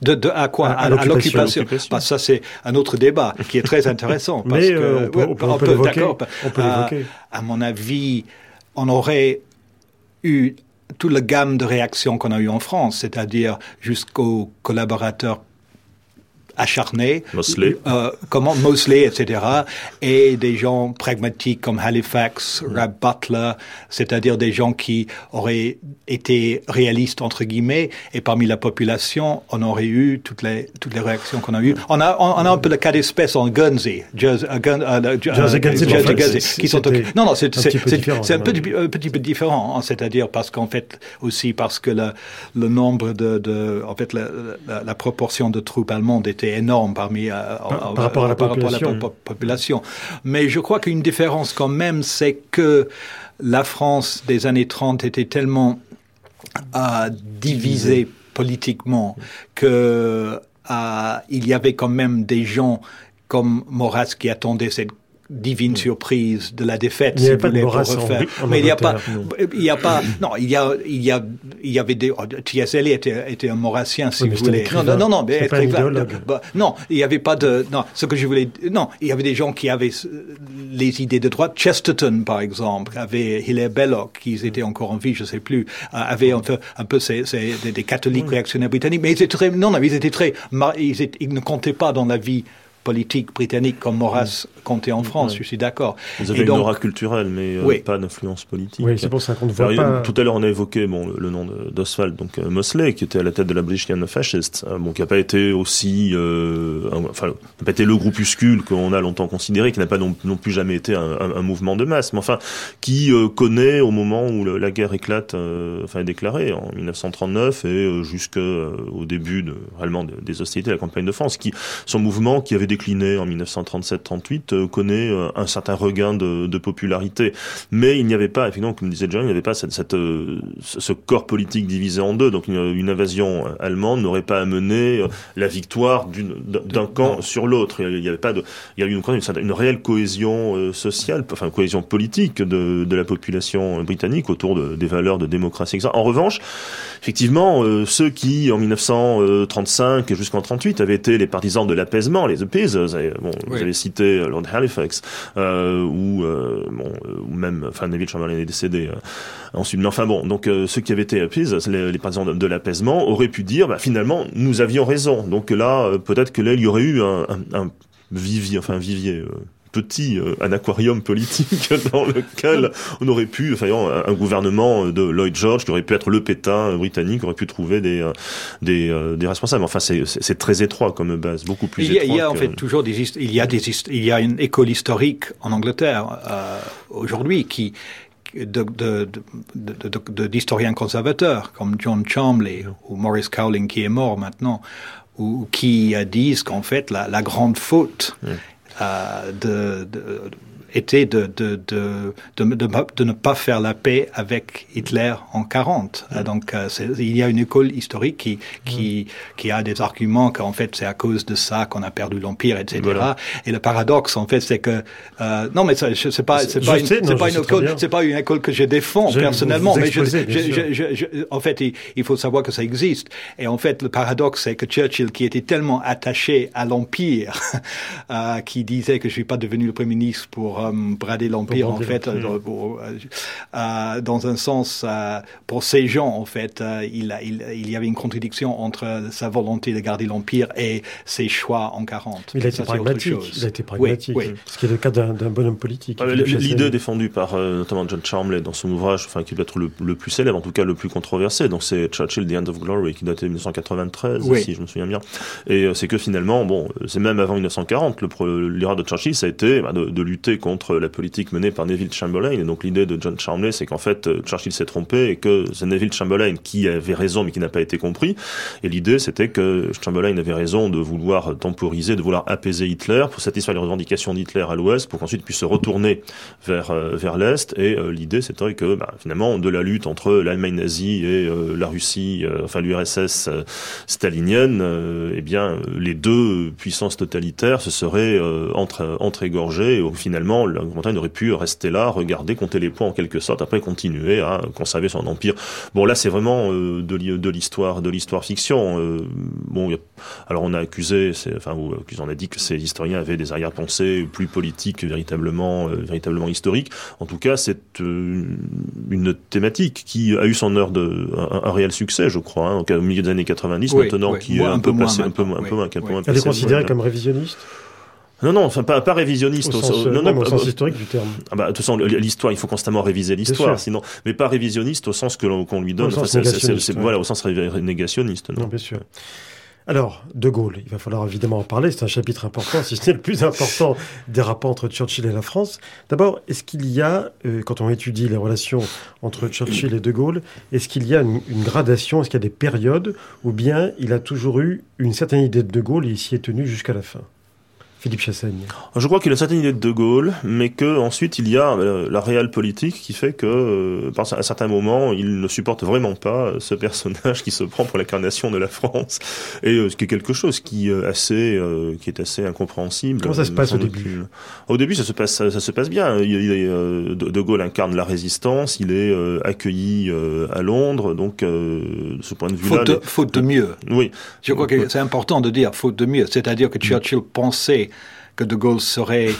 De, de, à quoi? À, l'occupation. Ça, c'est un autre débat qui est très intéressant. Parce Mais euh, on peut, on peut, l'évoquer. À, mon avis, on aurait eu toute la gamme de réactions qu'on a eu en France, c'est-à-dire jusqu'aux collaborateurs acharnés, Mosley. Euh, comment Mosley, etc., et des gens pragmatiques comme Halifax, mm. Rab Butler, c'est-à-dire des gens qui auraient été réalistes entre guillemets, et parmi la population, on aurait eu toutes les toutes les réactions qu'on a eues. On a on, a un peu le cas d'espèce en Guernsey, Jersey, uh, Gun, uh, Jersey, Guernsey, qui sont non non c'est c'est c'est un, petit, un petit peu différent, hein, c'est-à-dire parce qu'en fait aussi parce que le le nombre de, de en fait la, la, la proportion de troupes allemandes était énorme parmi euh, par, rapport à la, population. Mais je crois qu'une différence quand même, c'est que la France des années 30 était tellement euh, divisée politiquement que euh, il y avait quand même des gens comme Maurras qui attendaient cette divine mm. surprise de la défaite. Il n'y a pas de refaire. Mais il n'y a pas, il y a pas, non, il y a, il y a, il y avait des, oh, T.S. Eliot était, était, un maurassien, si vous voulez. Non, non, non, mais pas bah, non, il n'y avait pas de, non, ce que je voulais, non, il y avait des gens qui avaient les idées de droite. Chesterton, par exemple, avait Hilaire Belloc, qui étaient encore en vie, je sais plus, avait un peu, un peu ces, ces, des, catholiques réactionnaires britanniques, mais ils étaient très, non, non, ils étaient très, ils, étaient, ils ne comptaient pas dans la vie politique britannique comme Maurras comptait en France, je suis d'accord. Vous avez Et une donc- aura culturelle, mais euh, Oui. pas d'influence politique. Oui, c'est pour ça qu'on ne voit Alors, pas. Tout à l'heure, on a évoqué bon, le, le nom d'Oswald, donc euh, Mosley, qui était à la tête de la British Young Fascists, euh, bon, qui n'a pas été aussi, euh, enfin, n'a pas été le groupuscule qu'on a longtemps considéré, qui n'a pas non, non plus jamais été un, un- un mouvement de masse, mais enfin, qui euh, connaît au moment où le- la guerre éclate, euh, enfin, est déclarée en 1939 et euh, jusqu'au début de, réellement de- des hostilités de la campagne de France, qui son mouvement qui avait décliné en 1937-38 euh, connaît euh, un certain regain de, de popularité. Mais il n'y avait pas, effectivement, comme disait John, il n'y avait pas cette, cette, euh, ce corps politique divisé en deux. Donc une, une invasion allemande n'aurait pas amené la victoire d'un camp sur l'autre. Il n'y avait pas de, il y a eu une, une, réelle cohésion sociale, enfin cohésion politique de, de la population britannique autour de, des valeurs de démocratie. etc. En revanche, effectivement, ceux qui en 1935 et jusqu'en 38 avaient été les partisans de l'apaisement, les et, bon, vous Oui. avez cité euh, Lord Halifax, euh, ou euh, bon, euh, ou même, enfin Neville Chamberlain est décédé euh, ensuite. Mais enfin bon, donc euh, ceux qui avaient été appeasers, les, les partisans de, de l'apaisement, auraient pu dire, bah, finalement, nous avions raison. Donc là, peut-être que là, il y aurait eu un, un, un vivier, enfin un vivier. Petit euh, un aquarium politique dans lequel on aurait pu, enfin, un, un gouvernement de Lloyd George qui aurait pu être le Pétain euh, britannique, aurait pu trouver des euh, des, euh, des responsables. Enfin, c'est très étroit comme base, beaucoup plus Il y a, il y a étroit en que- fait toujours des il y a des il y a une école historique en Angleterre euh, aujourd'hui qui d'historiens conservateurs comme John Chamley ou Maurice Cowling qui est mort maintenant ou qui disent qu'en fait la, la grande faute Uh, de, de- était de, de, de, de, de, de ne pas faire la paix avec Hitler en 40. Euh, Donc, euh, il y a une école historique qui, qui, qui a des arguments qu'en fait, c'est à cause de ça qu'on a perdu l'Empire, etc. Voilà. Et le paradoxe, en fait, c'est que... Euh, non, mais c'est pas, c'est pas, une, sais, non, pas école, c'est pas une école que je défends Je- personnellement, vous mais je, exposez, je- je- en fait, il, il faut savoir que ça existe. Et en fait, le paradoxe, c'est que Churchill, qui était tellement attaché à l'Empire, euh, qui disait que je suis pas devenu le Premier ministre pour brader l'Empire, en fait, euh, pour, euh, dans un sens, euh, pour ces gens, en fait, euh, il, il, il y avait une contradiction entre sa volonté de garder l'Empire et ses choix en 40. Il a été Ça, pragmatique. Il a été pragmatique. oui. Ce qui est le cas d'un bonhomme politique. Ah, L'idée défendue par euh, notamment John Charmley dans son ouvrage, enfin qui doit être le, le plus célèbre, en tout cas le plus controversé, donc c'est Churchill The End of Glory qui date de 1993, Oui. si je me souviens bien. Et euh, c'est que finalement, bon, c'est même avant 1940, le l'erreur de Churchill, ça a été bah, de, de lutter contre la politique menée par Neville Chamberlain. Et donc l'idée de John Charmley, c'est qu'en fait euh, Churchill s'est trompé et que c'est Neville Chamberlain qui avait raison mais qui n'a pas été compris. Et l'idée, c'était que Chamberlain avait raison de vouloir temporiser, de vouloir apaiser Hitler pour satisfaire les revendications d'Hitler à l'Ouest, pour qu'ensuite puisse se retourner vers euh, vers l'est. Et euh, l'idée, c'était que bah, finalement, de la lutte entre l'Allemagne nazie et la Russie, enfin l'URSS stalinienne, eh bien, les deux puissances totalitaires se seraient entre entre-égorgées. Et euh, finalement, la Grande-Bretagne aurait pu rester là, regarder, compter les points en quelque sorte, après continuer à conserver son empire. Bon, là, c'est vraiment euh, de l'hi- de l'histoire, de l'histoire fiction. Euh, bon, a- alors on a accusé, enfin, ou, on a dit que ces historiens avaient des arrière-pensées plus politiques que véritablement, euh, véritablement historiques. En tout cas, c'est euh, une thématique qui a eu son heure de un, un réel succès, je crois, hein, au milieu des années 90, Oui, maintenant oui. qui est un un, peu peu moins un peu moins, un peu moins, un peu moins Elle est passé, considérée voilà. comme révisionniste? Non, non, enfin pas, pas révisionniste. au au- sens, au- euh, non, non, au sens euh, historique du terme. ah bah, de toute façon, l'histoire, il faut constamment réviser l'histoire, sinon, mais pas révisionniste au sens que l'on qu'on lui donne. Au sens négationniste, ouais. Voilà, au sens négationniste. non. Non, bien sûr. Alors, De Gaulle, il va falloir évidemment en parler, c'est un chapitre important, si ce n'est le plus important des rapports entre Churchill et la France. D'abord, est-ce qu'il y a, euh, quand on étudie les relations entre Churchill et De Gaulle, est-ce qu'il y a une, une gradation, est-ce qu'il y a des périodes, ou bien il a toujours eu une certaine idée de De Gaulle et il s'y est tenu jusqu'à la fin? Philippe Chassaigne. Je crois qu'il a une certaine idée de De Gaulle, mais que ensuite il y a euh, la réelle politique qui fait que, euh, par un certain moment, il ne supporte vraiment pas euh, ce personnage qui se prend pour l'incarnation de la France, et ce qui est quelque chose qui est assez, qui est assez incompréhensible. Comment ça se passe au début Au début, ça se passe, ça, ça se passe bien. Il, il est, de, Gaulle incarne la résistance, il est accueilli à Londres, donc de ce point de vue-là, Faute les- faute de mieux. oui, Je crois que c'est important de dire faute de mieux. C'est-à-dire que Churchill pensait que De Gaulle serait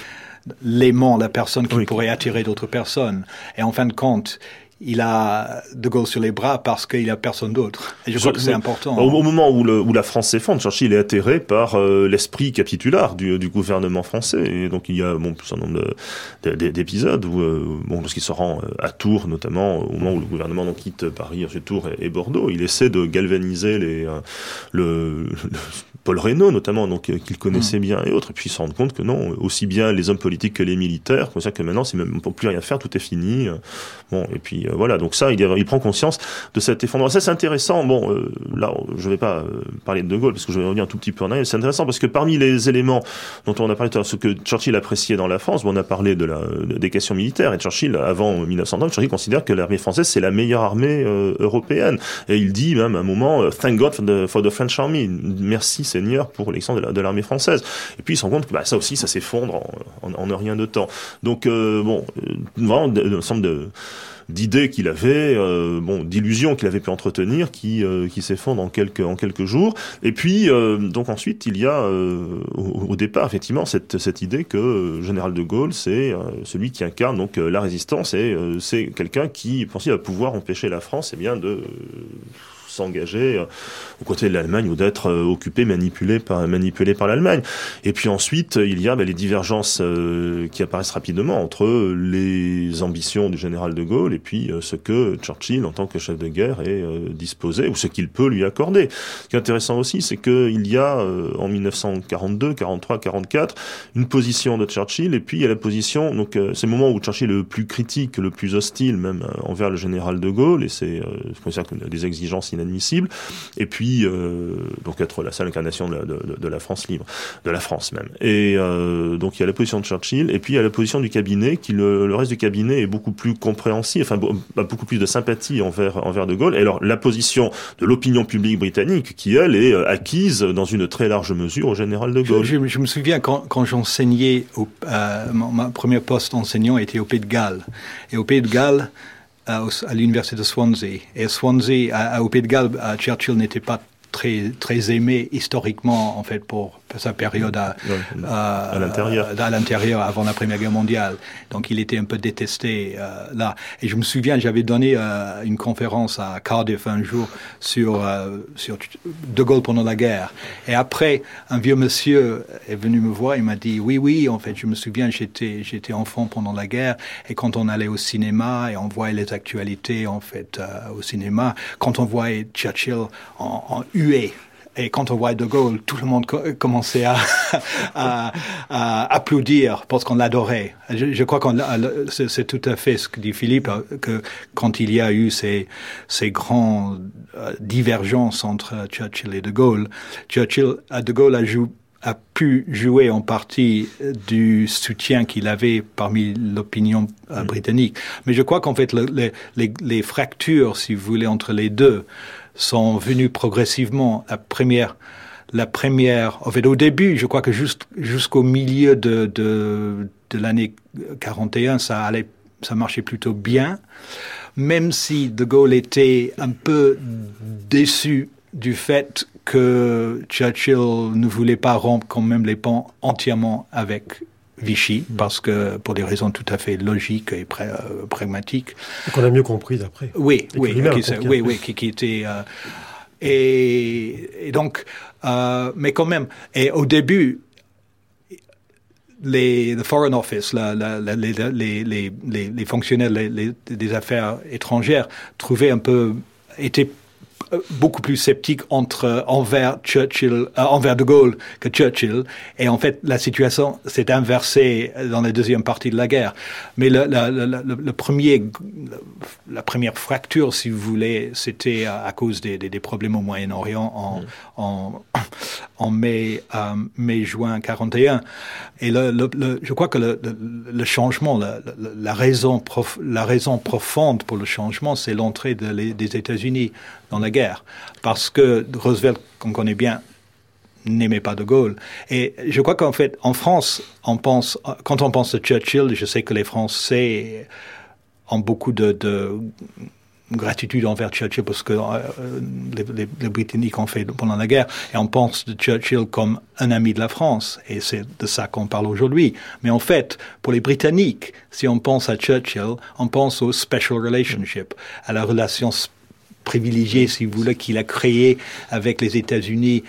l'aimant, la personne qui Oui. pourrait attirer d'autres personnes. Et en fin de compte, il a De Gaulle sur les bras parce qu'il a personne d'autre. Et je crois que c'est important. Au, moment où, le, où la France s'effondre, Churchill est atterré par euh, l'esprit capitulaire du, du, gouvernement français. Et donc il y a bon, un nombre d'épisodes où, euh, bon, lorsqu'il se rend euh, à Tours, notamment au moment où le gouvernement donc, quitte Paris, ensuite Tours et, Bordeaux, il essaie de galvaniser les, le, le Paul Reynaud notamment, donc qu'il connaissait bien et autres, et puis se rend compte que non, aussi bien les hommes politiques que les militaires, c'est que maintenant, c'est même on peut plus rien faire, tout est fini. Bon, et puis euh, voilà, donc ça, il, il, prend conscience de cet effondrement. Ça, c'est intéressant. Bon, euh, là, je vais pas euh, parler de De Gaulle, parce que je vais revenir un tout petit peu en arrière. C'est intéressant parce que parmi les éléments dont on a parlé, ce que Churchill appréciait dans la France, bon, on a parlé de la, des questions militaires, et Churchill, avant 1930, Churchill considère que l'armée française, c'est la meilleure armée européenne. Et il dit même à un moment, Thank God for the, for the French Army. Merci Pour l'élection de l'armée française. Et puis il se rend compte que bah, ça aussi, ça s'effondre en, en, en, rien de temps. Donc, bon, vraiment, un ensemble d'idées qu'il avait, euh, bon, d'illusions qu'il avait pu entretenir, qui euh, qui s'effondrent en quelques en quelques jours. Et puis euh, donc ensuite il y a au, départ effectivement cette cette idée que général de Gaulle c'est celui qui incarne donc la résistance et c'est quelqu'un qui pensait pouvoir empêcher la France et eh bien de s'engager euh, aux côtés de l'Allemagne ou d'être euh, occupé, manipulé par, manipulé par l'Allemagne. Et puis ensuite, il y a bah, les divergences euh, qui apparaissent rapidement entre les ambitions du général de Gaulle et puis ce que Churchill, en tant que chef de guerre, est disposé ou ce qu'il peut lui accorder. Ce qui est intéressant aussi, c'est qu'il y a en 1942, 43, 44 une position de Churchill et puis il y a la position donc c'est le moment où Churchill est le plus critique, le plus hostile même envers le général de Gaulle et c'est euh, des exigences inadmissibles admissible. Et puis, euh, donc être la seule incarnation de la, France libre, de la France même. Et euh, donc il y a la position de Churchill, et puis il y a la position du cabinet, qui le, reste du cabinet est beaucoup plus compréhensif, enfin beaucoup plus de sympathie envers envers De Gaulle. Et alors la position de l'opinion publique britannique, qui elle est euh, acquise dans une très large mesure au général De Gaulle. Je, me souviens quand, j'enseignais, euh, mon, premier poste enseignant était au Pays de Galles, et au Pays de Galles à, l'université de Swansea. Et Swansea, à, à, au Pays de Galles, Churchill n'était pas très, très aimé historiquement, en fait, pour sa période à, à, à l'intérieur. À l'intérieur, avant la Première Guerre mondiale. Donc, il était un peu détesté euh, là. Et je me souviens, j'avais donné euh, une conférence à Cardiff un jour sur, euh, sur De Gaulle pendant la guerre. Et après, un vieux monsieur est venu me voir, il m'a dit, oui, oui, en fait, je me souviens, j'étais, j'étais enfant pendant la guerre, et quand on allait au cinéma et on voyait les actualités, en fait, euh, au cinéma, quand on voyait Churchill en, en huée, et quand on voit De Gaulle, tout le monde commençait à, à, à applaudir parce qu'on l'adorait. Je, je, crois qu'on c'est tout à fait ce que dit Philippe, que quand il y a eu ces, ces grands euh, divergences entre Churchill et De Gaulle, Churchill, De Gaulle a pu jouer en partie du soutien qu'il avait parmi l'opinion euh, mm. britannique. Mais je crois qu'en fait, le, les, les, les fractures, si vous voulez, entre les deux, sont venus progressivement. La première, la première, en fait, au début, je crois que jusqu'au milieu de, de, de l'année 41, ça allait, ça marchait plutôt bien, même si De Gaulle était un peu déçu du fait que Churchill ne voulait pas rompre quand même les ponts entièrement avec Vichy, parce que pour des raisons tout à fait logiques et pré, euh, pragmatiques. Qu'on a mieux compris d'après. Oui, oui, qui, oui, oui, qui, qui était. Euh, et, et, donc, euh, mais quand même, et au début, les le Foreign Office, la, la, la, les, les, les, les, fonctionnaires des affaires étrangères trouvaient un peu étaient beaucoup plus sceptique entre envers Churchill, euh, envers De Gaulle que Churchill. Et en fait, la situation s'est inversée dans la deuxième partie de la guerre. Mais le, le, le, le premier, la première fracture, si vous voulez, c'était à, cause des, des, des, problèmes au Moyen-Orient en, mm. en, en, mai, euh, mai juin 41. Et je crois que le, changement, la, la, raison prof, la raison profonde pour le changement, c'est l'entrée de des États-Unis dans la guerre. Parce que Roosevelt, qu'on connaît bien, n'aimait pas De Gaulle. Et je crois qu'en fait, en France, quand on pense à Churchill, je sais que les Français ont beaucoup de, de gratitude envers Churchill parce que euh, les, les, Britanniques ont fait pendant la guerre et on pense de Churchill comme un ami de la France et c'est de ça qu'on parle aujourd'hui. Mais en fait, pour les Britanniques, si on pense à Churchill, on pense au special relationship, à la relation privilégiée, si vous voulez, qu'il a créée avec les États-Unis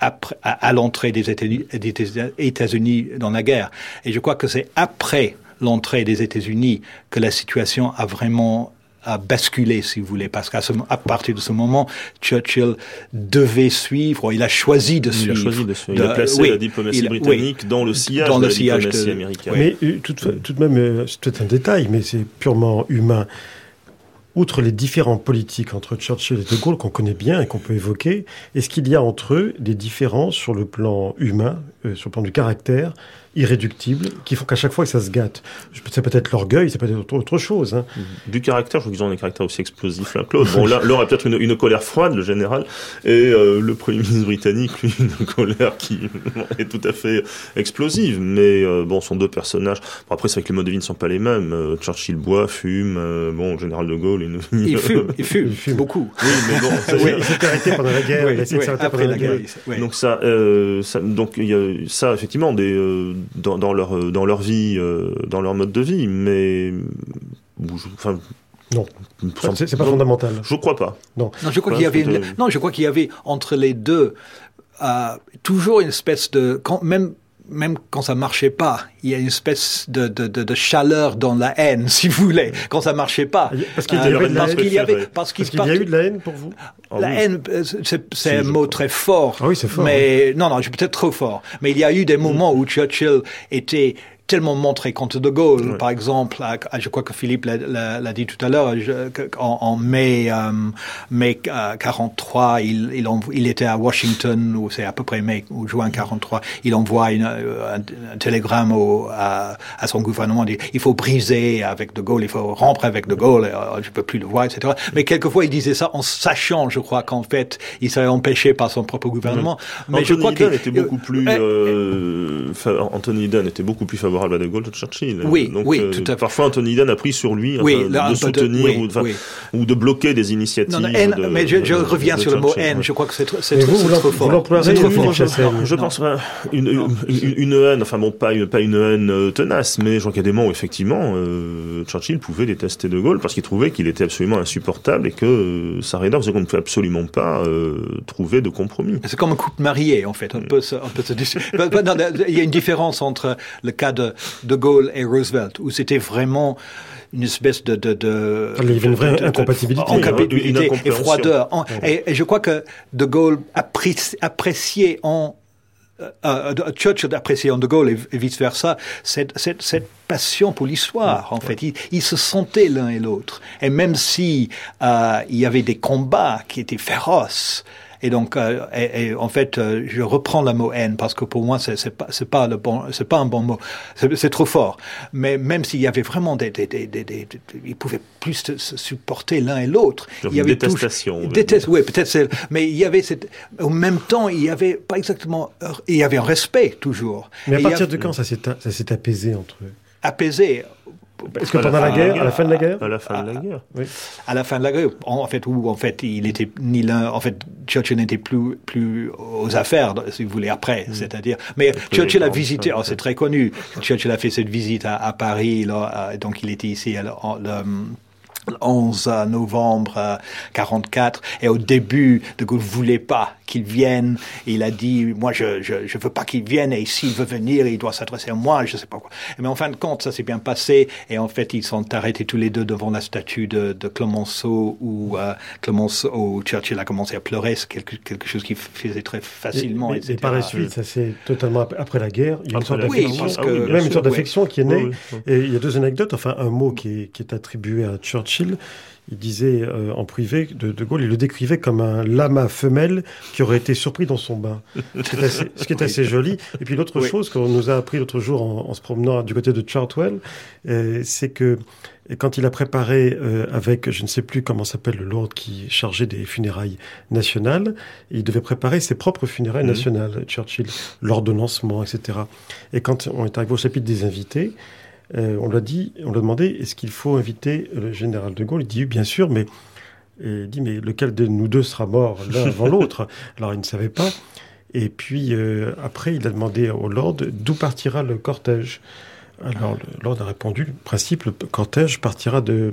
après, à, à l'entrée des États-Unis dans la guerre. Et je crois que c'est après l'entrée des États-Unis que la situation a vraiment a basculé, si vous voulez, parce qu'à à partir de ce moment, Churchill devait suivre, il a choisi de il suivre. A choisi de suivre. Il a placé oui, la diplomatie il, britannique oui, dans le sillage dans de le la sillage diplomatie de, américaine. Mais tout, tout de même, c'est peut-être un détail, mais c'est purement humain. Outre les différents politiques entre Churchill et De Gaulle qu'on connaît bien et qu'on peut évoquer, est-ce qu'il y a entre eux des différences sur le plan humain, euh, sur le plan du caractère, irréductibles, qui font qu'à chaque fois que ça se gâte, c'est peut-être l'orgueil, c'est peut-être autre, autre, chose. Hein. Du caractère, je crois qu'ils ont des caractères aussi explosifs l'un que l'autre. Bon, là, l'un a peut-être une, une, colère froide, le général, et euh, le Premier ministre britannique, lui, une colère qui est tout à fait explosive. Mais euh, bon, sont deux personnages. Bon, après, c'est vrai que les modes de vie ne sont pas les mêmes. Euh, Churchill boit, fume, euh, bon, le général de Gaulle... Il, il fume, il fume, il fume beaucoup. Oui, mais bon... Ça, oui, il s'est arrêté pendant la guerre, oui, il a essayé oui, de s'arrêter pendant la guerre. Oui. Donc ça, ça, donc il y a ça, effectivement, des dans, dans, leur, dans leur vie, euh, dans leur mode de vie, mais. Enfin, non, c'est pas fondamental. Je crois pas. Non, non je crois qu'il y avait une... non, je crois qu'il y avait entre les deux euh, toujours une espèce de quand même même quand ça marchait pas, il y a une espèce de, de, de, de chaleur dans la haine, si vous voulez, quand ça marchait pas. Parce qu'il y, euh, y avait, parce qu'il y a eu de la haine pour vous? La Ah oui. haine, c'est Si, un mot très fort. Ah oui, c'est fort, Mais non, non, je suis peut-être trop fort. Mais il y a eu des moments où Churchill était tellement montré contre De Gaulle, par exemple, à- à- je crois que Philippe l'a- dit tout à l'heure, en, en mai, euh, mai euh, 43, il, il, était à Washington, ou c'est à peu près mai ou juin 43, il envoie une, euh, un, un télégramme au, à, à son gouvernement, il dit, il faut briser avec De Gaulle, il faut rompre avec De Gaulle, euh, je peux plus le voir, etc. Mais quelquefois, il disait ça en sachant, je crois, qu'en fait, il serait empêché par son propre gouvernement. Mais Anthony je crois Eden que était beaucoup plus. euh, euh, Anthony Eden était beaucoup plus favorable à De Gaulle que Churchill. Oui, Donc, oui, euh, tout à fait. Parfois, Anthony Eden a pris sur lui Oui, enfin, là, un de peu de- soutenir oui, ou, de, enfin, oui. ou de bloquer des initiatives. Non, non, haine, de- mais je, reviens de sur le mot haine. ouais. Je crois que c'est trop, vous, trop fort. vous trop fort. Je pense euh, une, une, une haine, enfin bon, pas une, pas une haine euh, tenace, mais je crois qu'il y a des moments où effectivement euh, Churchill pouvait détester De Gaulle parce qu'il trouvait qu'il était absolument insupportable et que euh, sa qu'on ne pouvait absolument pas trouver de compromis. C'est comme un couple marié, en fait. On peut se, on peut se dis- ben, non, Il y a une différence entre le cas de De Gaulle et Roosevelt, où c'était vraiment une espèce de... de, de Il y avait une vraie de- de- de- incompatibilité. incompatibilité Une et froideur. En- et, et je crois que De Gaulle appréci- appréciait en euh, euh, Churchill appréciait en De Gaulle et, et vice versa cette, cette, cette passion pour l'histoire. En fait, ils, ils se sentaient l'un et l'autre. Et même si euh, il y avait des combats qui étaient féroces. Et donc, euh, et, et en fait, euh, je reprends le mot haine parce que pour moi, c'est pas, c'est pas le bon, c'est pas un bon mot. C'est trop fort. Mais même s'il y avait vraiment des, des, des, des, des- des- ils pouvaient plus se, se supporter l'un et l'autre. Il y une avait détestation, Déteste, dire. oui, peut-être c'est, mais il y avait cette, au même temps, il y avait pas exactement, il y avait un respect toujours. Mais à Et partir a- de quand ça s'est ça s'est apaisé entre eux? Apaisé. Est-ce que la pendant la guerre, à la fin de la guerre? À la fin de la guerre. Oui. à la fin de la guerre, en en fait, où en fait il était ni l'un, en fait Churchill n'était plus plus aux affaires, si vous voulez, après, c'est-à-dire. Mais Churchill a visité, oh, c'est très connu. Churchill a fait cette visite à, à Paris, là, euh, donc il était ici le- en- le, le 11 novembre euh, 44 et au début de Gaulle voulait pas qu'il vienne il a dit moi je je, je veux pas qu'il vienne et s'il veut venir il doit s'adresser à moi je sais pas quoi mais en fin de compte ça s'est bien passé et en fait ils sont arrêtés tous les deux devant la statue de, de Clemenceau où euh, Clemenceau où Churchill a commencé à pleurer c'est quelque, quelque chose qu'il faisait très facilement Et, mais- par la suite, ça c'est totalement ap- après la guerre. Il y a une sorte. Oui, d'affection, Ah oui, bien même sûr. une sorte oui. d'affection qui est née. Oui, oui. Et il y a deux anecdotes. Enfin, un mot qui est, qui est attribué à Churchill. Il disait euh, en privé de De Gaulle, il le décrivait comme un lama femelle qui aurait été surpris dans son bain. Ce qui est assez, ce qui est assez joli. Et puis l'autre Oui. chose qu'on nous a appris l'autre jour en, en se promenant du côté de Chartwell, euh, c'est que quand il a préparé euh, avec, je ne sais plus comment s'appelle le lord qui chargé des funérailles nationales, il devait préparer ses propres funérailles Mhm. nationales, Churchill, l'ordonnancement, etc. Et quand on est arrivé au chapitre des invités, Euh, on l'a dit, on l'a demandé, est-ce qu'il faut inviter le général de Gaulle? Il dit oui, bien sûr, mais il dit mais lequel de nous deux sera mort l'un avant l'autre? Alors il ne savait pas. Et puis euh, après, il a demandé au Lord d'où partira le cortège. Alors le Lord a répondu, le principe, le cortège partira de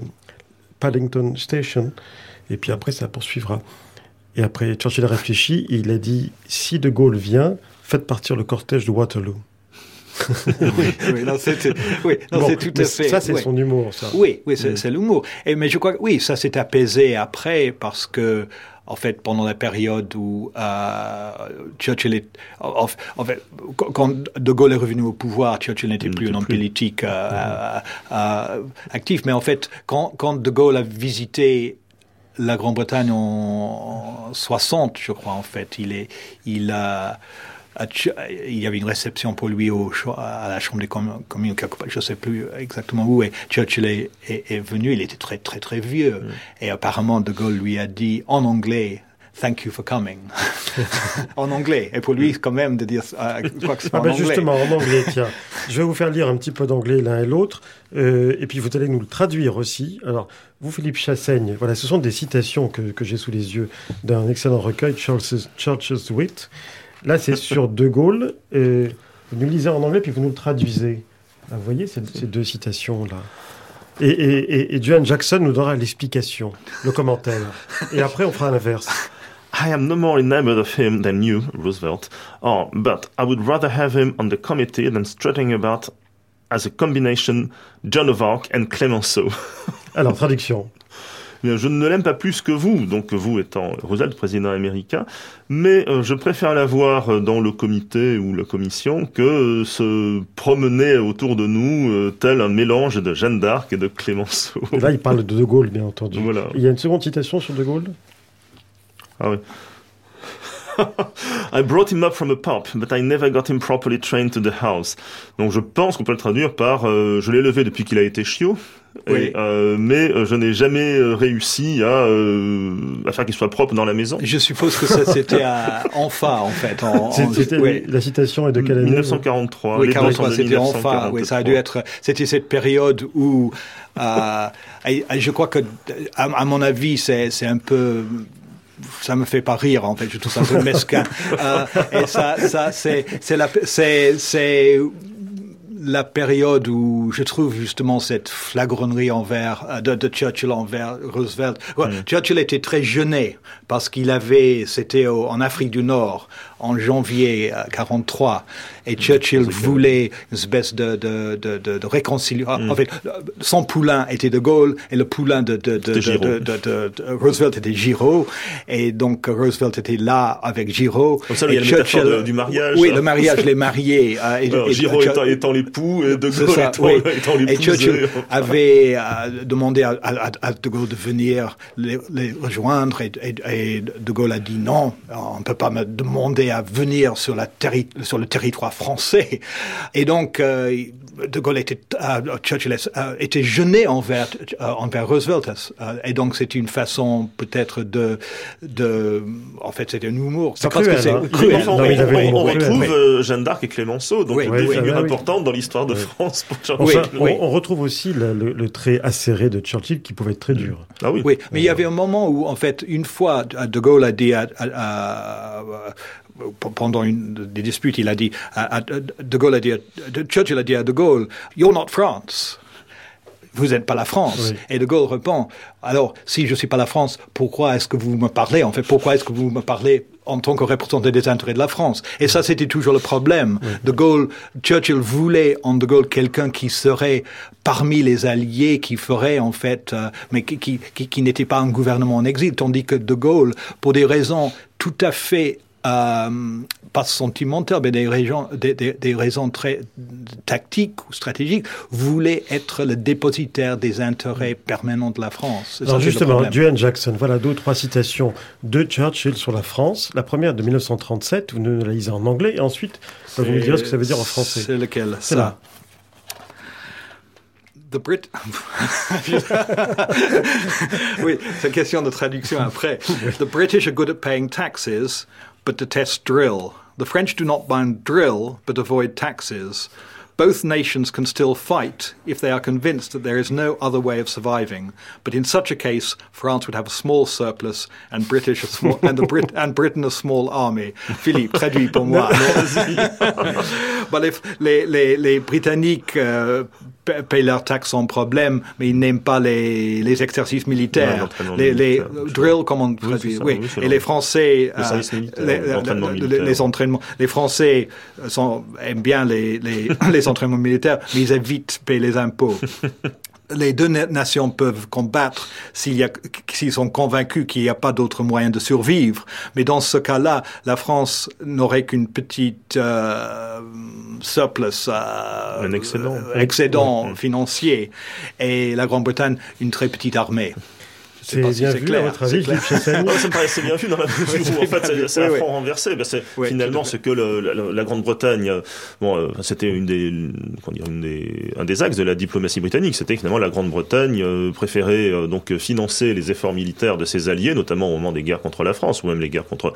Paddington Station. Et puis après, ça poursuivra. Et après, Churchill a réfléchi, et il a dit, si De Gaulle vient, faites partir le cortège de Waterloo. oui, c'est oui, Bon, tout à fait. Ça, c'est oui. son humour, ça. Oui, oui, c'est c'est l'humour. Et mais je crois que oui, ça s'est apaisé après parce que en fait, pendant la période où euh, Churchill est, en, en fait, quand De Gaulle est revenu au pouvoir, Churchill n'était plus un homme politique euh, euh, actif. Mais en fait, quand, quand De Gaulle a visité la Grande-Bretagne en 60, je crois, en fait, il est, il a, il y avait une réception pour lui au, à la Chambre des Com- communes, je ne sais plus exactement où, et Churchill est, est- est venu, il était très très très vieux, et apparemment De Gaulle lui a dit en anglais, Thank you for coming, en anglais, et pour lui quand même de dire, euh, crois que c'est Ah en ben anglais. justement, en anglais, tiens. Je vais vous faire lire un petit peu d'anglais l'un et l'autre, euh, et puis vous allez nous le traduire aussi. Alors, vous, Philippe Chassaigne, voilà, ce sont des citations que, que j'ai sous les yeux d'un excellent recueil, Churchill's, Churchill's Wit. Là, c'est sur De Gaulle. euh, vous nous lisez en anglais, puis vous nous le traduisez. Ah, vous voyez ces, ces deux citations-là et, et, et, et Duane Jackson nous donnera l'explication, le commentaire. Et après, on fera l'inverse. I am no more enamored of him than you, Roosevelt. Oh, but I would rather have him on the committee than strutting about as a combination Joan of Arc and Clemenceau. Alors, traduction. Je ne l'aime pas plus que vous, donc vous étant Roosevelt, président américain, mais euh, je préfère l'avoir euh, dans le comité ou la commission que euh, se promener autour de nous tel un mélange de Jeanne d'Arc et de Clémenceau. Là, il parle de De Gaulle, bien entendu. Voilà. Il y a une seconde citation sur De Gaulle? Ah oui. I brought him up from a pub, but I never got him properly trained to the house. Donc je pense qu'on peut le traduire par euh, je l'ai levé depuis qu'il a été chiot, et, Oui. euh, mais euh, je n'ai jamais euh, réussi à, euh, à faire qu'il soit propre dans la maison. Je suppose que ça c'était à Enfa en fait. En, en- la citation est de quelle année 1943. Oui, les dates sont 43, de c'était enfin. Oui, ça a dû 1943. être. C'était cette période où, euh, et- et je crois que, à, à mon avis, c'est un peu. Ça me fait pas rire en fait, je trouve ça un peu mesquin. Euh, et ça, ça c'est c'est la c'est c'est la période où je trouve justement cette flagronnerie envers euh, de, de Churchill envers Roosevelt. Ouais, Churchill était très gêné parce qu'il avait, c'était en Afrique du Nord en janvier euh, 43, et Churchill voulait une espèce de, de, de, de, réconciliation. En fait, euh, son poulain était de Gaulle et le poulain de, de, de, Roosevelt était Giraud, et donc Roosevelt était là avec Giraud. Comme ça, il y a et de- du mariage. Oui, le mariage, les mariés. euh, et, Alors, et- Giraud et- étant, étant l'époux et De c'est Gaulle ça, étant, oui. étant Et. Churchill avait euh, demandé à, à- à De Gaulle de venir les, les rejoindre et, et- et De Gaulle a dit non, on ne peut pas me demander à venir sur, la terri- sur le territoire français. Et donc, euh, De Gaulle était, euh, Churchill euh, était gêné envers, euh, envers Roosevelt. euh, et donc, c'est une façon peut-être de, de... En fait, c'était un humour. C'est parce que cruel, c'est hein. cruel. Non, on, retrouve oui. euh, Jeanne d'Arc et Clémenceau, donc Oui, des oui, figures oui, oui. importantes dans l'histoire de. France pour Oui, Churchill. on, oui. on retrouve aussi le, le- le trait acéré de Churchill qui pouvait être très dur. Ah oui. Oui, mais il y avait un moment où, en fait, une fois, De Gaulle a dit à, à- à- pendant une des disputes, il a dit, à- à- De Gaulle a dit, à- Churchill a dit à De Gaulle, "You're not France." Vous n'êtes pas la France. Oui. Et De Gaulle répond, alors, si je suis pas la France, pourquoi est-ce que vous me parlez En fait, pourquoi est-ce que vous me parlez en tant que représentant des intérêts de la France. Et ça, c'était toujours le problème. De Gaulle, Churchill voulait en De Gaulle quelqu'un qui serait parmi les alliés, qui ferait en fait, euh, mais qui, qui, qui, qui n'était pas un gouvernement en exil, tandis que De Gaulle, pour des raisons tout à fait euh, pas sentimentales, mais des raisons, des, des, des raisons très tactiques ou stratégiques, voulait être le dépositaire des intérêts permanents de la France. Ça, Alors justement. Duane Jackson, voilà deux ou trois citations de Churchill sur la France. La première de 1937, vous nous la lisez en anglais, et ensuite, bah, vous nous direz ce que ça veut dire en français. C'est lequel? C'est Ça. là. The Brit. oui, c'est question de traduction après. The British are good at paying taxes, but detest drill. The French do not mind drill, but avoid taxes. Both nations can still fight if they are convinced that there is no other way of surviving. But in such a case, France would have a small surplus and British small, and, the Brit, and Britain a small army. Philippe, traduit pour moi. bon, les, les, les, les Britanniques euh, payent leurs taxes sans problème, mais ils n'aiment pas les, les exercices militaires. les, les drills, comment on traduit Oui, et les Français, euh, les, entraînements. Les Français sont, aiment bien les, les, les entraînements militaires, mais ils évitent de payer les impôts. les deux nations peuvent combattre s'ils sont convaincus qu'il n'y a pas d'autre moyen de survivre. Mais dans ce cas-là, la France n'aurait qu'une petite euh, surplus, euh, un excédent, excédent financier, et la Grande-Bretagne une très petite armée. C'est bien vu, à votre avis, Ça me paraissait bien vu dans la mesure où, en fait, c'est un front renversé. Ben, finalement, ce que le, la, Grande-Bretagne, euh, bon, euh, c'était une des, dire, une des, un des axes de la diplomatie britannique. C'était finalement la Grande-Bretagne euh, préférait donc financer les efforts militaires de ses alliés, notamment au moment des guerres contre la France, ou même les guerres contre,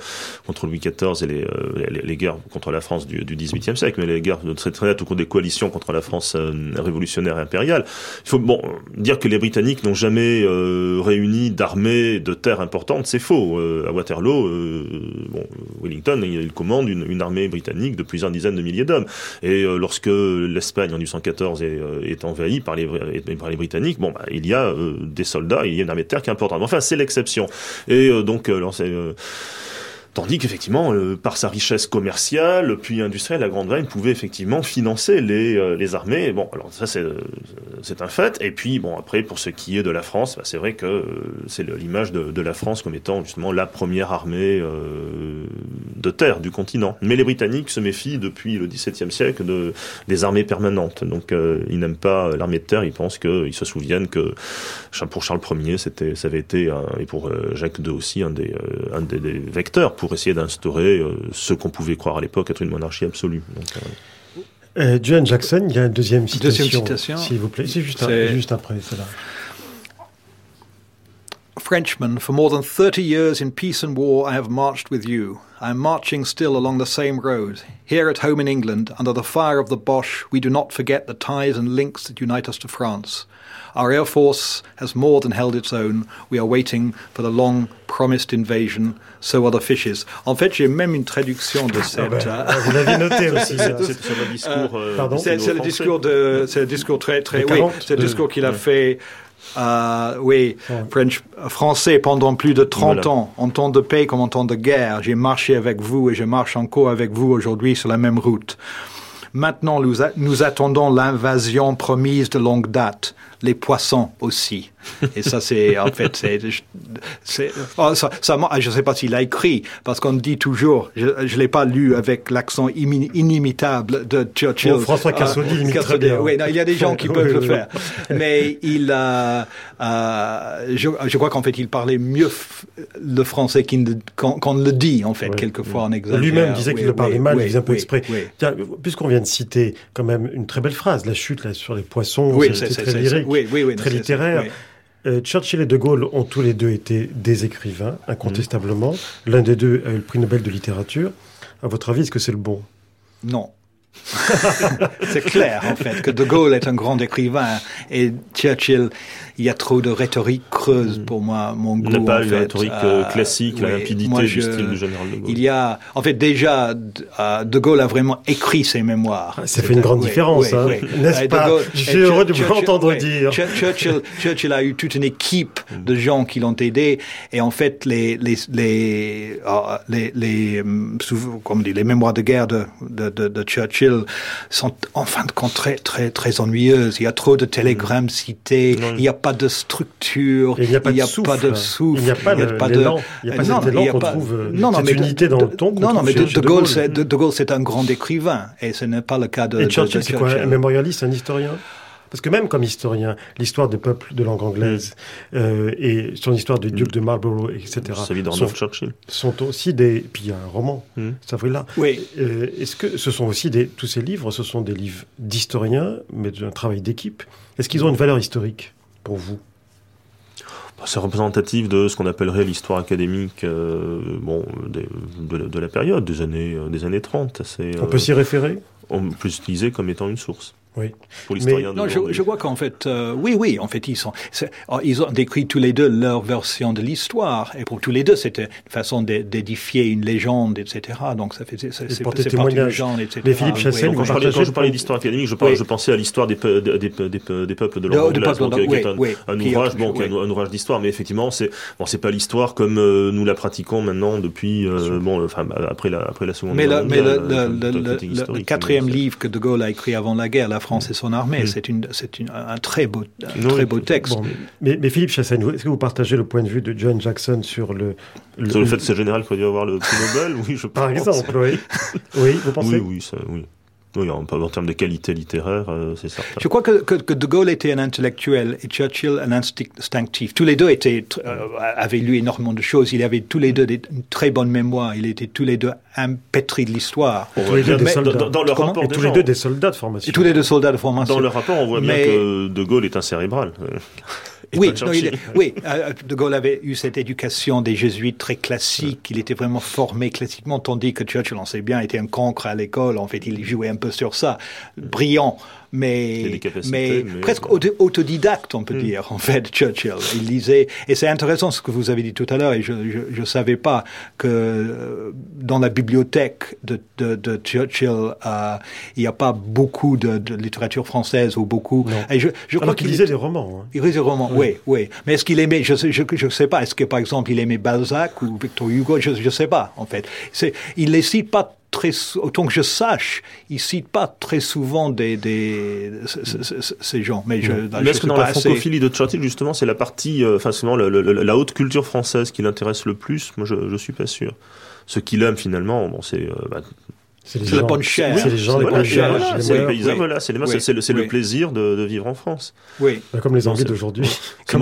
contre Louis XIV et les, les, les guerres contre la France du, du XVIIIe siècle, mais les guerres très, très nettes au cours des coalitions contre la France révolutionnaire et impériale. Il faut bon, dire que les Britanniques n'ont jamais réuni d'armées de terre importantes, c'est faux. Euh, à Waterloo, euh, bon, Wellington, il, commande une, une, armée britannique de plusieurs dizaines de milliers d'hommes. Et euh, lorsque l'Espagne en 1814 est, est envahie par les, par les Britanniques, bon, bah, il y a des soldats, il y a une armée de terre qui est importante. Enfin, c'est l'exception. Et donc, alors, Tandis qu'effectivement, euh, par sa richesse commerciale, puis industrielle, la Grande-Bretagne pouvait effectivement financer les, euh, les armées. Bon, alors ça c'est euh, c'est un fait. Et puis bon, après pour ce qui est de la France, bah, c'est vrai que c'est l'image de, de, la France comme étant justement la première armée de terre du continent. Mais les Britanniques se méfient depuis le XVIIe siècle de des armées permanentes. Donc ils n'aiment pas l'armée de terre. Ils pensent qu'ils se souviennent que pour Charles Ier, c'était ça avait été et pour Jacques II aussi un des un des, des vecteurs pour essayer d'instaurer euh, ce qu'on pouvait croire à l'époque être une monarchie absolue. Donc, euh... euh John Jackson, il y a une deuxième citation, deuxième citation. s'il vous plaît. C'est juste, juste après cela. Frenchman, for more than 30 years in peace and war, I have marched with you. I am marching still along the same road. Here at home in England, under the fire of the Boche, we do not forget the ties and links that unite us to France. Our Air Force has more than held its own. We are waiting for the long promised invasion. So are the fishes. En fait, j'ai même une traduction de cette. Ah ben, vous l'avez noté aussi. c'est le discours. Euh, Pardon. C'est le discours de. C'est le discours très très. Oui, c'est le discours qu'il a fait. Euh, oui, French, français pendant plus de 30 voilà. ans, en temps de paix comme en temps de guerre. J'ai marché avec vous et je marche encore avec vous aujourd'hui sur la même route. Maintenant, nous, nous attendons l'invasion promise de longue date les poissons aussi. Et ça, c'est en fait, c'est, oh, ça, ça, je ne sais pas s'il a écrit parce qu'on dit toujours, je ne l'ai pas lu avec l'accent inimitable de Churchill. François Cassoni euh, très bien. Oui, non, il y a des gens qui peuvent le faire, mais il a, euh, je, je, crois qu'en fait, il parlait mieux le français qu'on le dit en fait quelquefois en exagère. Lui-même disait qu'il le parlait mal, il disait un peu exprès. Puisqu'on vient de citer quand même une très belle phrase, la chute là sur les poissons, c'est très lyrique oui, oui, oui, très littéraire. Euh, Churchill et De Gaulle ont tous les deux été des écrivains, incontestablement. L'un des deux a eu le prix Nobel de littérature. À votre avis, est-ce que c'est le bon? Non. c'est clair, en fait, que De Gaulle est un grand écrivain et Churchill, il y a trop de rhétorique creuse pour moi, mon goût. n'a pas une rhétorique euh, classique, la limpidité du style du général De Gaulle. Il y a, en fait, déjà, euh, De Gaulle a vraiment écrit ses mémoires. Ça fait une grande différence, hein, n'est-ce pas Je suis heureux de vous entendre dire. Churchill, Churchill, a eu toute une équipe de gens qui l'ont aidé et en fait, les, les, les, euh, les, les, comme dit, les mémoires de guerre de, de, de, de Churchill sont en fin de compte très, très, très ennuyeuses. Il y a trop de télégrammes cités, il n'y a pas de structure, il n'y a pas de souffle. Il n'y a pas de... Il n'y a pas cet élan qu'on trouve, non, cette unité dans le ton Non, non, mais de, Gaulle, de Gaulle, c'est un grand écrivain, et ce n'est pas le cas de... Et Churchill, c'est quoi, un mémorialiste, un historien? Parce que même comme historien, l'histoire des peuples de langue anglaise euh, et son histoire du duc de Marlborough, etc. Sont, Churchill. sont aussi des. Puis il y a un roman, mm. ça là. Oui. Euh, Est-ce que ce sont aussi des tous ces livres, ce sont des livres d'historiens, mais d'un travail d'équipe? Est-ce qu'ils ont une valeur historique? Pour vous C'est représentatif de ce qu'on appellerait l'histoire académique euh, bon, des- de, la- de la période, des années, euh, des années 30. C'est, On peut euh, s'y référer on peut l'utiliser comme étant une source. Oui. Pour l'historien Non, je, vois qu'en fait, euh, oui, oui, en fait, ils sont, c'est- oh, ils ont décrit tous les deux leur version de l'histoire, et pour tous les deux, c'était une façon d'é- d'édifier une légende, etc. Donc ça fait, c'est, partie témoignage. légende, etc. Mais Philippe Chassel, oui. quand, je parlais, partagez quand je parlais le- d'histoire académique, je, parlais- Oui. je pensais à l'histoire des, pe- des, des, des, des peuples de De- langue de anglaise, de donc, langue, qui est un, oui, un oui. Qui est ouvrage, bon, chose, qui est un, un ouvrage d'histoire, mais effectivement, c'est bon, c'est pas l'histoire comme euh, nous la pratiquons maintenant depuis, euh, bon, enfin, après la, après la Seconde Mais, Guerre le, mais le, euh, de quatrième livre que De Gaulle a écrit avant la guerre, La France et son armée, Mm. c'est une, c'est une, un très beau, un Oui, très beau texte. Bon, mais, mais Philippe Chassagne, vous- est-ce que vous partagez le point de vue de John Jackson sur le... le- Sur le fait que c'est général qu'il aurait dû avoir le prix Nobel, oui, je pense. Par exemple, oui. Oui, vous pensez? Oui, oui, ça, oui. Oui, en, en termes de qualité littéraire, euh, c'est certain. Je crois que, que, que De Gaulle était un intellectuel et Churchill un instinctif. Tous les deux étaient, euh, avaient lu énormément de choses. Ils avaient tous les deux des- une très bonne mémoire. Ils étaient tous les deux impétris de l'histoire. Tous les deux des dans, soldats. dans- dans le rapport Et tous les deux des soldats de formation. Et tous les deux soldats de formation. Dans le rapport, on voit bien Mais- que De Gaulle est un cérébral. Oui, non, il oui, euh, De Gaulle avait eu cette éducation des jésuites très classique. Il était vraiment formé classiquement, tandis que Churchill, on sait bien, était un cancre à l'école. En fait, il jouait un peu sur ça, brillant, mais, presque auto- autodidacte, on peut dire. En fait, Churchill, il lisait. Et c'est intéressant ce que vous avez dit tout à l'heure. Et je je, je savais pas que euh, dans la bibliothèque de, de, de Churchill, euh, il n'y a pas beaucoup de, de littérature française ou beaucoup. Et je, je crois Alors qu'il lisait des romans. hein. il lisait des romans, oui, oui. Mais est-ce qu'il aimait, je ne je, je sais pas, est-ce que par exemple il aimait Balzac ou Victor Hugo, je ne sais pas en fait. C'est, il les cite pas très, autant que je sache, il cite pas très souvent des, des ces gens. Mais je, est-ce que dans pas la assez- francophilie de Churchill, justement, c'est la partie, euh, enfin, le- la haute culture française qui l'intéresse le plus? Moi, je, je suis pas sûr. Ce qu'il aime, finalement, bon, c'est euh, bah, C'est la gens- bonne chair. C'est les gens, les voilà, c'est les c'est les mœurs. paysans, voilà, c'est le, plaisir de, de vivre en France. Oui. Bah, Comme les Anglais d'aujourd'hui. C'est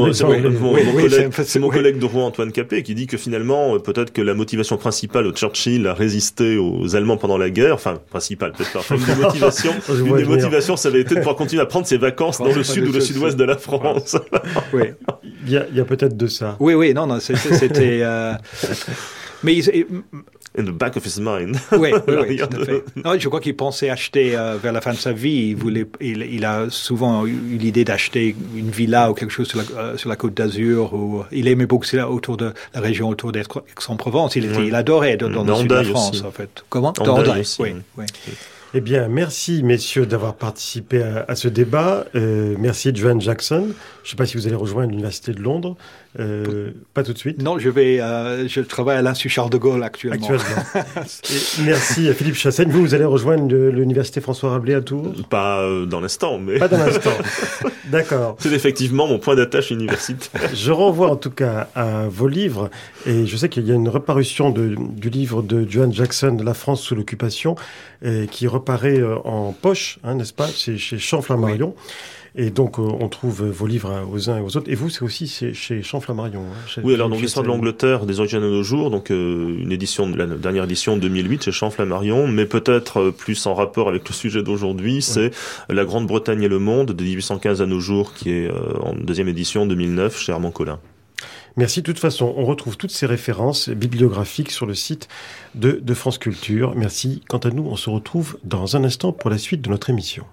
mon, collègue, de Rouen, Antoine Capet, qui dit que finalement, euh, peut-être que la motivation principale de Churchill à résister aux Allemands pendant la guerre, enfin, principale, peut-être pas, une des motivations, une des motivations, ça avait été de pouvoir continuer à prendre ses vacances dans le sud ou le sud-ouest de la France. Oui. Il y a, peut-être de ça. Oui, oui, non, non, c'était. euh, Mais il- In the back of his mind. Oui, oui, tout à fait. Non, je crois qu'il pensait acheter euh, vers la fin de sa vie. Il voulait, il, il a souvent eu l'idée d'acheter une villa ou quelque chose sur la, euh, sur la côte d'Azur. Ou il aimait beaucoup là, autour de la région autour d'Aix-en-Provence. Il, était- Oui. il adorait dans, dans le sud de la France, aussi. en fait. Comment? Hendaye, aussi, oui, oui. oui. Eh bien, merci messieurs d'avoir participé à, à ce débat. Euh, merci Joan Jackson. Je ne sais pas si vous allez rejoindre l'Université de Londres. Euh, pas tout de suite. Non, je vais, euh, je travaille à l'Institut Charles de Gaulle actuellement. Actuellement. Merci à Philippe Chassaigne. Vous, vous allez rejoindre l'Université François Rabelais à Tours? Pas euh, dans l'instant, mais Pas dans l'instant. D'accord. c'est effectivement mon point d'attache universitaire. Je renvoie en tout cas à vos livres et je sais qu'il y a une reparution de- du livre de Joan Jackson, La France sous l'occupation, qui reparaît euh, en poche, hein, n'est-ce pas C'est chez Champ-Flammarion. Et donc, euh, on trouve vos livres hein, aux uns et aux autres. Et vous, c'est aussi chez Champ-Flammarion. hein, chez- Oui, alors donc l'histoire de l'Angleterre des origines de nos jours, donc euh, une édition la dernière édition 2008 chez Champ-Flammarion, mais peut-être euh, plus en rapport avec le sujet d'aujourd'hui, c'est la Grande-Bretagne et le monde de 1815 à nos jours, qui est euh, en deuxième édition 2009 chez Armand Collin. Merci. De toute façon, on retrouve toutes ces références bibliographiques sur le site de, de France Culture. Merci. Quant à nous, on se retrouve dans un instant pour la suite de notre émission.